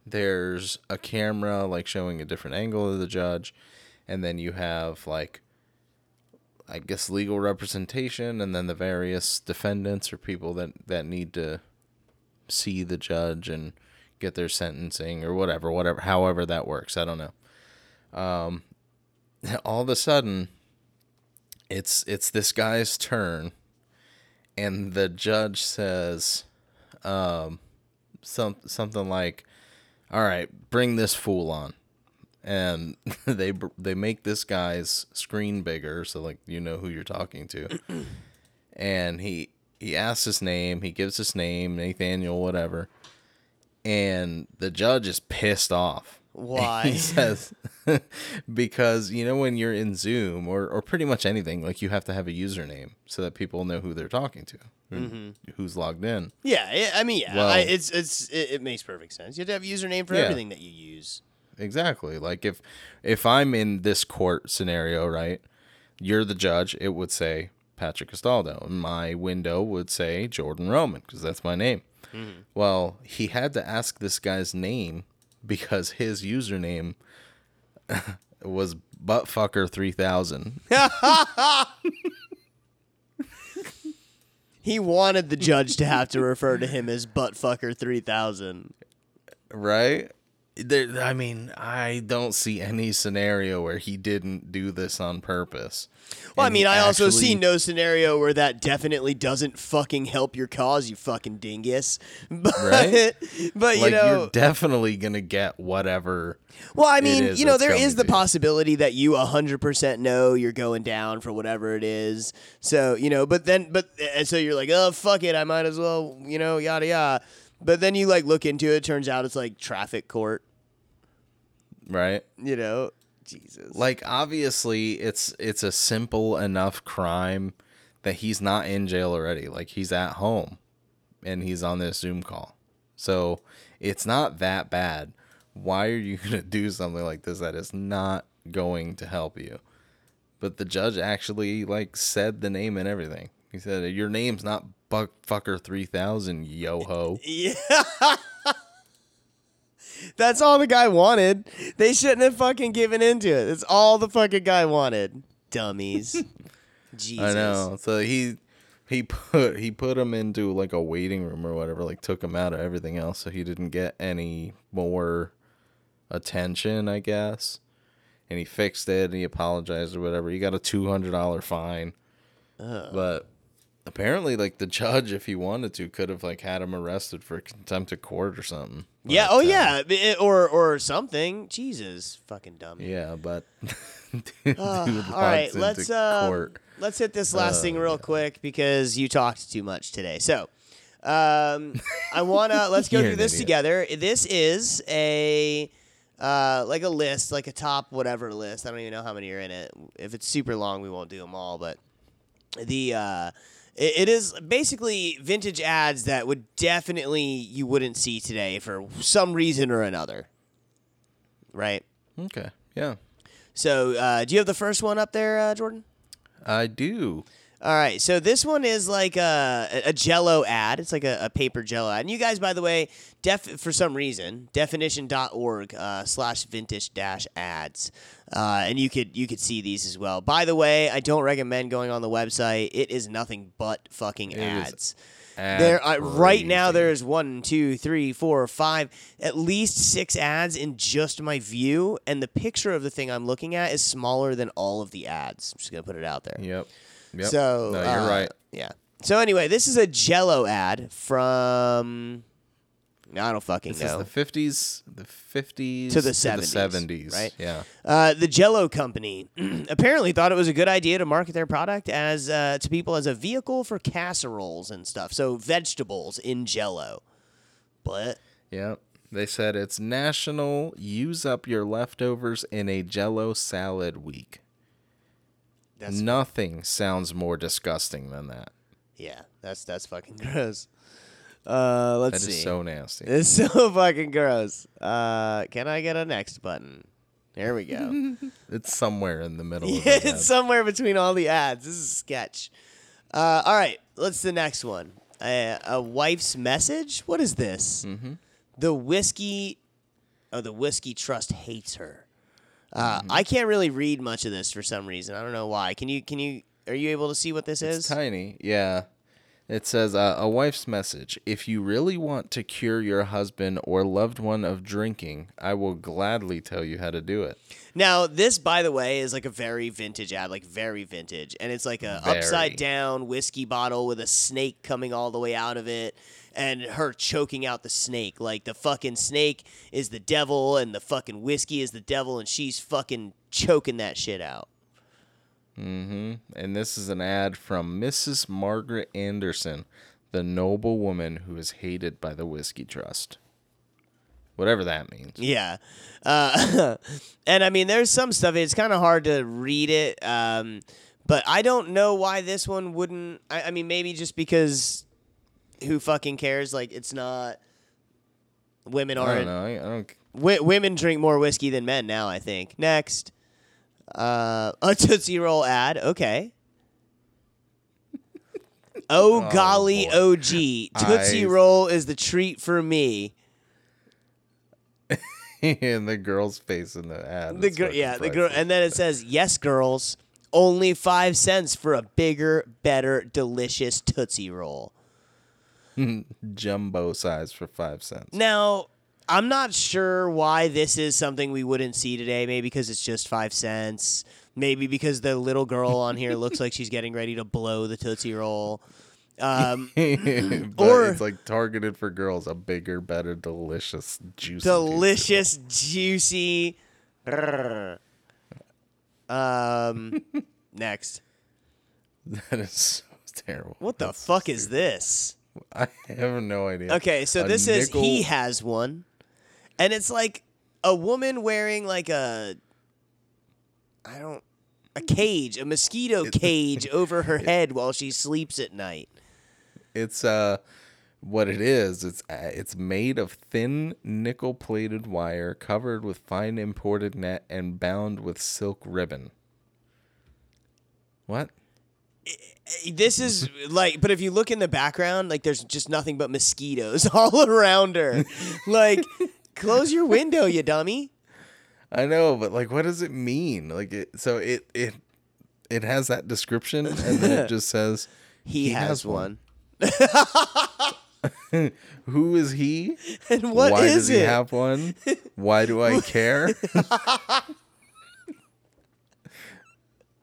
there's a camera like showing a different angle of the judge, and then you have like I guess legal representation and then the various defendants or people that that need to see the judge and get their sentencing or whatever, whatever, however that works. I don't know. Um, all of a sudden, it's it's this guy's turn, and the judge says, um, some something like, "All right, bring this fool on," and they they make this guy's screen bigger so like you know who you're talking to, and he he asks his name, he gives his name, Nathaniel, whatever, and the judge is pissed off. Why? He says because you know when you're in Zoom or or pretty much anything, like you have to have a username so that people know who they're talking to, or mm-hmm. who's logged in. Yeah, yeah, I mean, yeah, Well- I, it's it's it, it makes perfect sense. You have to have a username for Yeah. everything that you use. Exactly. Like if if I'm in this court scenario, right? You're the judge, it would say Patrick Castaldo. And my window would say Jordan Roman because that's my name. Mm-hmm. Well, he had to ask this guy's name because his username was buttfucker3000. He wanted the judge to have to refer to him as buttfucker three thousand. right? There, I mean, I don't see any scenario where he didn't do this on purpose. Well, I mean, I also see no scenario where that definitely doesn't fucking help your cause, you fucking dingus. But, Right? but you like know, you're definitely gonna get whatever. Well, I mean, you know, there is the possibility that you 100% know you're going down for whatever it is. So, you know, but then, but, and so you're like, oh, fuck it, I might as well, you know, yada, yada. But then you like look into it, turns out it's like traffic court, Right? you know? Jesus. Like obviously it's it's a simple enough crime that he's not in jail already. Like he's at home and he's on this Zoom call. So it's not that bad. Why are you gonna do something like this that is not going to help you? But the judge actually like said the name and everything. He said your name's not Buckfucker three thousand, yo ho. Yeah. That's all the guy wanted. They shouldn't have fucking given into it. That's all the fucking guy wanted. Dummies. Jesus. I know. So he he put he put him into like a waiting room or whatever, like took him out of everything else so he didn't get any more attention, I guess. And he fixed it and he apologized or whatever. He got a two hundred dollar fine. But apparently like the judge, if he wanted to, could have like had him arrested for contempt of court or something. Yeah. But, Oh uh, yeah. It- or or something. Jesus, fucking dumb Yeah, but dude Uh, walks all right, let's uh, court. let's hit this last Oh, thing real quick because you talked too much today. So, um, I wanna let's go through this together. This is a uh, like a list, like a top whatever list. I don't even know how many are in it. If it's super long, we won't do them all. But the uh, It, it is basically vintage ads that would definitely you wouldn't see today for some reason or another. Right. Okay. Yeah. So, uh, do you have the first one up there, uh, Jordan? I do. All right, so this one is like a, a Jello ad. It's like a, a paper Jello ad. And you guys, by the way, def for some reason, definition.org uh, slash vintage dash ads, uh, and you could you could see these as well. By the way, I don't recommend going on the website. It is nothing but fucking It ads. Ad There, uh, right now, there's one, two, three, four, five, at least six ads in just my view, and the picture of the thing I'm looking at is smaller than all of the ads. I'm just gonna put it out there. Yep. Yep. So no, you're uh, right. Yeah. So anyway, this is a Jello ad from. I don't fucking This know. is the 50s, the 50s To the 70s, 70s. right? Yeah. Uh, the Jello company apparently thought it was a good idea to market their product as uh, to people as a vehicle for casseroles and stuff. So vegetables in Jello. But Yep. They said it's National Use Up Your Leftovers in a Jello Salad Week. That's Nothing sounds more disgusting than that. yeah, that's that's fucking gross. Uh, let's That is see. so nasty. It's so fucking gross. Uh, can I get a next button? There we go. It's somewhere in the middle Yeah, of the it's somewhere between all the ads. This is a sketch. Uh, all right, let's the next one. Uh, a wife's message. What is this? Mm-hmm. The whiskey. Oh, the whiskey trust hates her. Uh, Mm-hmm. I can't really read much of this for some reason. I don't know why. Can you? Can you? Are you able to see what this It's is? tiny. Yeah. It says uh, a wife's message. If you really want to cure your husband or loved one of drinking, I will gladly tell you how to do it. Now, this, by the way, is like a very vintage ad, like very vintage, and it's like a Very. upside down whiskey bottle with a snake coming all the way out of it, and her choking out the snake. Like the fucking snake is the devil, and the fucking whiskey is the devil, and she's fucking choking that shit out. Mm-hmm. And this is an ad from Mrs. Margaret Anderson, the noble woman who is hated by the Whiskey Trust. Whatever that means. Yeah. Uh, and I mean, there's some stuff, it's kind of hard to read it. Um, but I don't know why this one wouldn't. I, I mean, maybe just because who fucking cares? Like, it's not. Women I don't aren't. know. I, I don't. Wi- women drink more whiskey than men now, I think. Next. Uh, a Tootsie Roll ad. Okay. Oh, Oh, golly, boy. OG. Tootsie I- Roll is the treat for me. and the girl's face in the ad. The is girl, fucking yeah, the girl, priceless. and then it says, "Yes, girls, only five cents for a bigger, better, delicious Tootsie Roll." jumbo size for five cents. Now, I'm not sure why this is something we wouldn't see today. Maybe because it's just five cents. Maybe because the little girl on here looks like she's getting ready to blow the Tootsie Roll. Um, Or- it's like targeted for girls. A bigger, better, delicious, juicy, delicious, juicy. Um, next. That is so terrible. What the That's- fuck is this? I have no idea. Okay, so A this is he has one, and it's like a woman wearing like a I don't a cage, a mosquito cage over her head while she sleeps at night. It's uh, what it is. It's uh, it's made of thin nickel plated wire covered with fine imported net and bound with silk ribbon. What? Eh, this is like, but if you look in the background, like there's just nothing but mosquitoes all around her. like, close your window, you dummy. I know, but like, what does it mean? Like, it, so it it it has that description, and then it just says He, has, has one. one. who is he? And what Why is does he it? have one? Why do I care?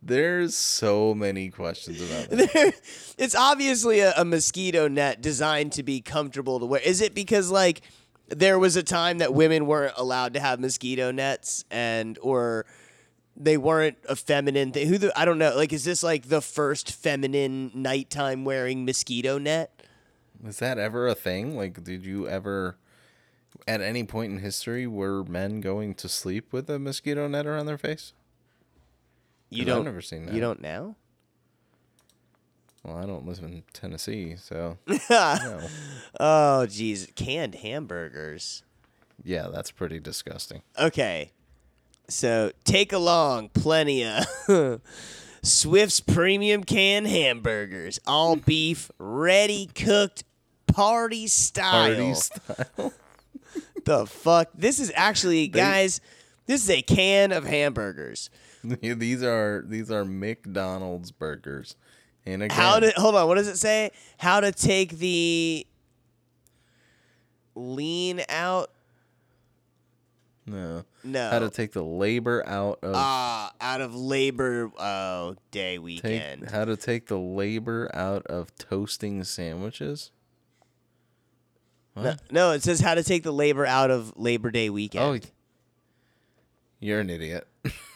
There's so many questions about that. It's obviously a, a mosquito net designed to be comfortable to wear. Is it because like there was a time that women weren't allowed to have mosquito nets and or they weren't a feminine thing? Who the, I don't know. Like, is this like the first feminine nighttime wearing mosquito net? Is that ever a thing? Like, did you ever, at any point in history, were men going to sleep with a mosquito net around their face? You 'Cause I've don't. never seen that. You don't now. Well, I don't live in Tennessee, so no. oh, jeez. Canned hamburgers. Yeah, that's pretty disgusting. Okay. So take along plenty of Swift's premium canned hamburgers, all beef, ready cooked, party style. Party style. the fuck? This is actually, guys. This is a can of hamburgers. these are these are McDonald's burgers. And again, How to hold on? What does it say? How to take the lean out? no, No. how to take the labor out of Ah, out of Labor oh, Day take, weekend. how to take the labor out of toasting sandwiches. No, no, it says how to take the labor out of Labor Day weekend. Oh, weekend. you're an idiot.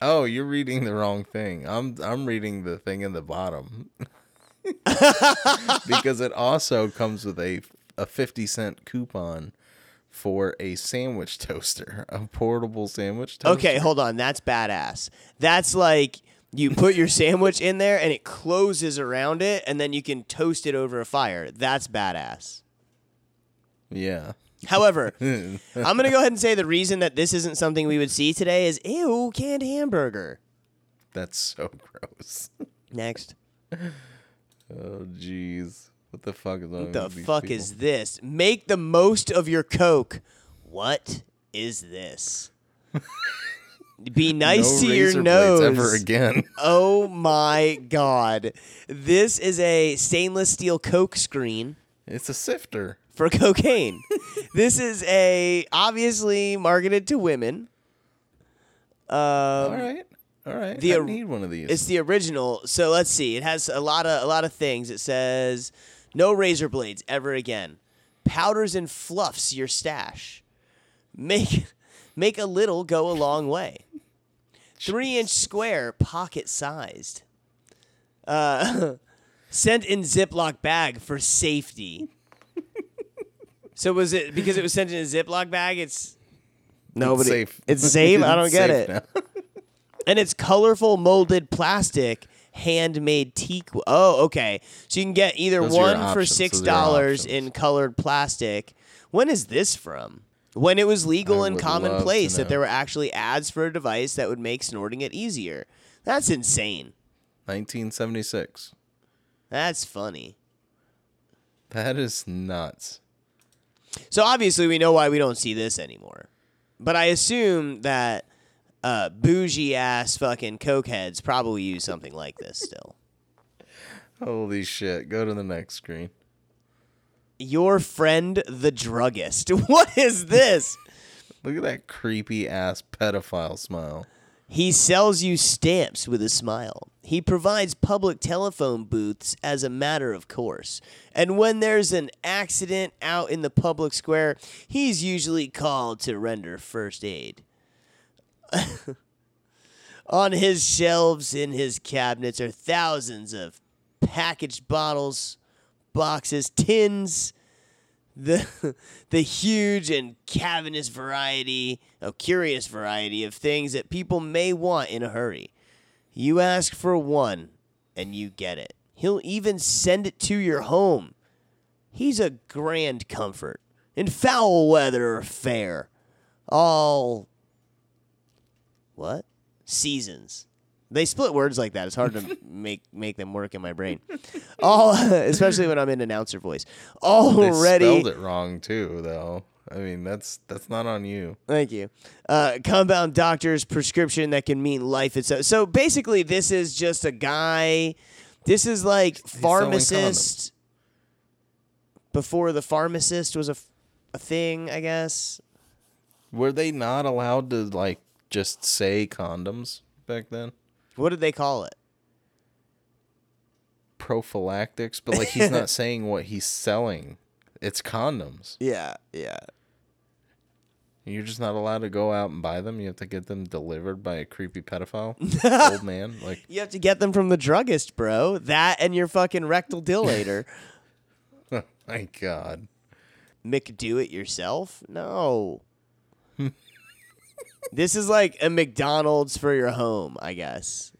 oh, you're reading the wrong thing. I'm I'm reading the thing in the bottom. because it also comes with a a 50 cent coupon for a sandwich toaster, a portable sandwich toaster. Okay, hold on. That's badass. That's like you put your sandwich in there and it closes around it, and then you can toast it over a fire. That's badass. Yeah. However, I'm gonna go ahead and say the reason that this isn't something we would see today is ew, canned hamburger. That's so gross. Next. Oh jeez. What the fuck is What the fuck people? is this? Make the most of your Coke. What is this? Be nice no to your nose. ever again. Oh my god. This is a stainless steel Coke screen It's a sifter. for cocaine. This is a obviously marketed to women. Um, All right. All right. the I need one of these. It's the original. So let's see. It has a lot of a lot of things. It says no razor blades ever again. Powders and fluffs your stash. Make make a little go a long way. Three inch square, pocket sized. Uh, sent in Ziploc bag for safety. So was it because it was sent in a Ziploc bag? It's nobody. safe. It's safe. I don't get safe it and it's colorful molded plastic handmade teak oh okay so you can get either Those one for six Those are your dollars in colored plastic when is this from when it was legal I and commonplace that there were actually ads for a device that would make snorting it easier that's insane 1976. that's funny That is nuts. So obviously we know why we don't see this anymore but i assume that uh, bougie ass fucking cokeheads probably use something like this still Holy shit. Go to the next screen. Your friend the druggist. What is this? Look at that creepy ass pedophile smile. He sells you stamps with a smile. He provides public telephone booths as a matter of course. And when there's an accident out in the public square, he's usually called to render first aid. On his shelves in his cabinets are thousands of packaged bottles, boxes, tins, the the huge and cavernous variety, a curious variety of things that people may want in a hurry. You ask for one and you get it. He'll even send it to your home. He's a grand comfort in foul weather or fair. All what? Seasons. They split words like that. It's hard to make make them work in my brain. All especially when I'm in announcer voice. They Already spelled it wrong too, though. I mean, that's that's not on you. Thank you. Uh, compound doctor's prescription that can mean life itself. So basically, this is just a guy. This is like selling pharmacist before the pharmacist was a, a thing, I guess. Were they not allowed to like just say condoms back then? What did they call it? Prophylactics, but like he's not saying what he's selling. It's condoms. Yeah, yeah. You're just not allowed to go out and buy them. You have to get them delivered by a creepy pedophile old man. Like You have to get them from the druggist, bro. That and your fucking rectal dilator. oh my god. McDo it yourself? No. this is like a McDonald's for your home, I guess.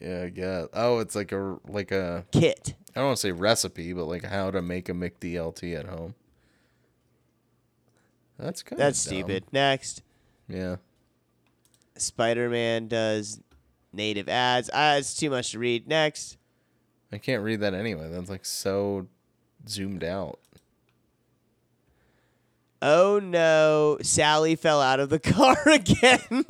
Yeah, I guess. Oh, it's like a like a Kit. I don't want to say recipe, but like how to make a McDLT at home. That's kind of That's stupid. Next. Yeah. Spider Man does native ads. Ah, it's too much to read. Next. I can't read that anyway. That's like so zoomed out. Oh no, Sally fell out of the car again.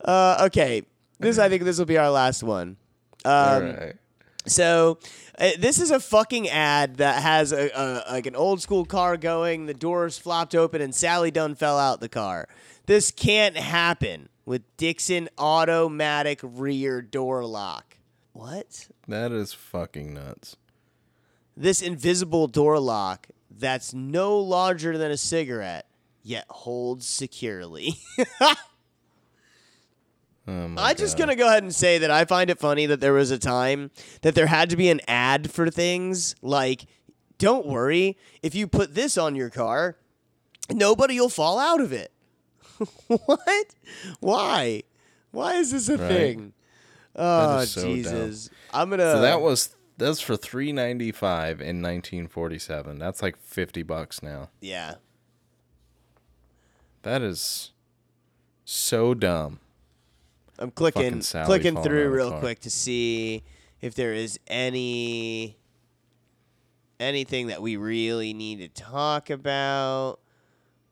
uh, okay, this I think this will be our last one. Um, All right. So uh, this is a fucking ad that has a, a like an old school car going. The doors flopped open and Sally Dunn fell out the car. This can't happen with Dixon automatic rear door lock. What? That is fucking nuts. This invisible door lock that's no larger than a cigarette yet holds securely. Oh I'm just God. gonna go ahead and say that I find it funny that there was a time that there had to be an ad for things like, "Don't worry, if you put this on your car, nobody will fall out of it." what? Why? Why is this a Right. thing? Oh so dumb. Jesus! I'm gonna. So that was that's for three ninety five in nineteen forty seven. That's like fifty bucks now. yeah. That is so dumb. I'm clicking Sally clicking falling out through of the real car. quick to see if there is any anything that we really need to talk about.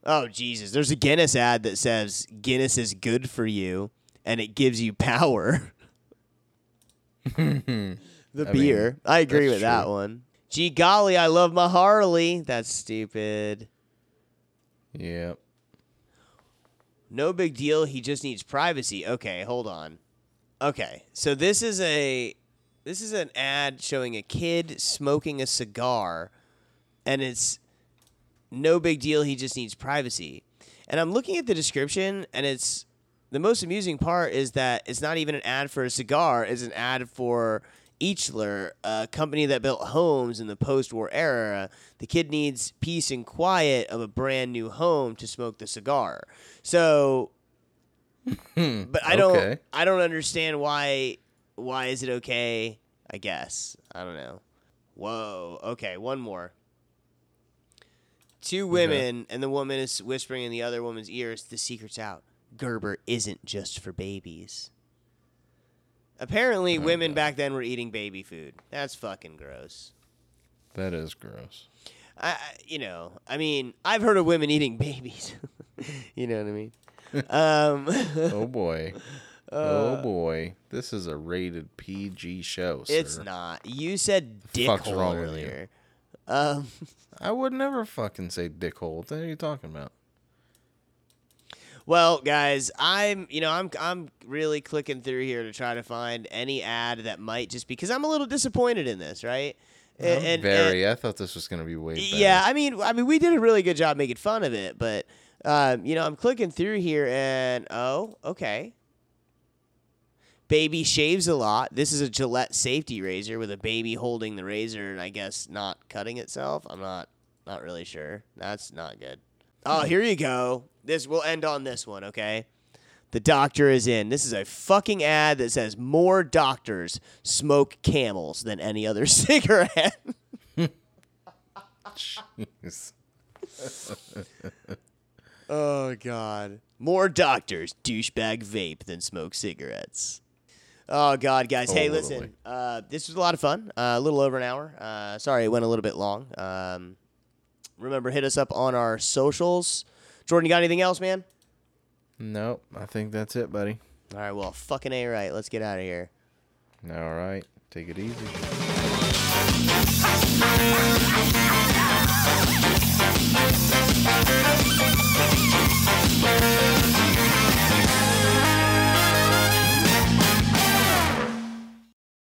Oh Jesus, there's a Guinness ad that says Guinness is good for you and it gives you power. the I beer. mean, I agree that's with that true. one. Gee golly, I love my Harley. That's stupid. Yep. No big deal. He just needs privacy. Okay, hold on. Okay, so this is a this is an ad showing a kid smoking a cigar, and it's no big deal. He just needs privacy. And I'm looking at the description, and it's the most amusing part is that it's not even an ad for a cigar. It's an ad for Eichler, a company that built homes in the post-war era. The kid needs peace and quiet of a brand new home to smoke the cigar. So, hmm. but I don't, okay. I don't understand why. Why is it okay? I guess I don't know. Whoa. Okay, one more. Two women, and the woman is whispering in the other woman's ears, "The secret's out. Gerber isn't just for babies." Apparently, women back then were eating baby food. That's fucking gross. That is gross. I, I- you know, I mean, I've heard of women eating babies. you know what I mean? um, Oh boy. oh boy. This is a rated PG show, sir. it's not. You said dick fuck's hole wrong with you? earlier. Um, I would never fucking say dickhole. What the hell are you talking about? Well, guys, I'm you know I'm I'm really clicking through here to try to find any ad that might just because I'm a little disappointed in this, right? And- and- Very. I thought this was gonna be way better. yeah, I mean, I mean, we did a really good job making fun of it, but um, you know, I'm clicking through here and oh, okay. Baby shaves a lot. This is a Gillette safety razor with a baby holding the razor and I guess not cutting itself. I'm not not really sure. That's not good. Oh, here you go. This we'll end on this one, okay? The doctor is in. This is a fucking ad that says more doctors smoke camels than any other cigarette. Jeez. Oh God! More doctors douchebag vape than smoke cigarettes. Oh God, guys! hey, Oh, listen. Uh, this was a lot of fun. Uh, a little over an hour. Uh, sorry, it went a little bit long. Um, remember, hit us up on our socials. Jordan, you got anything else, man? Nope. I think that's it, buddy. All right. Well, fucking a right. Let's get out of here. All right. Take it easy.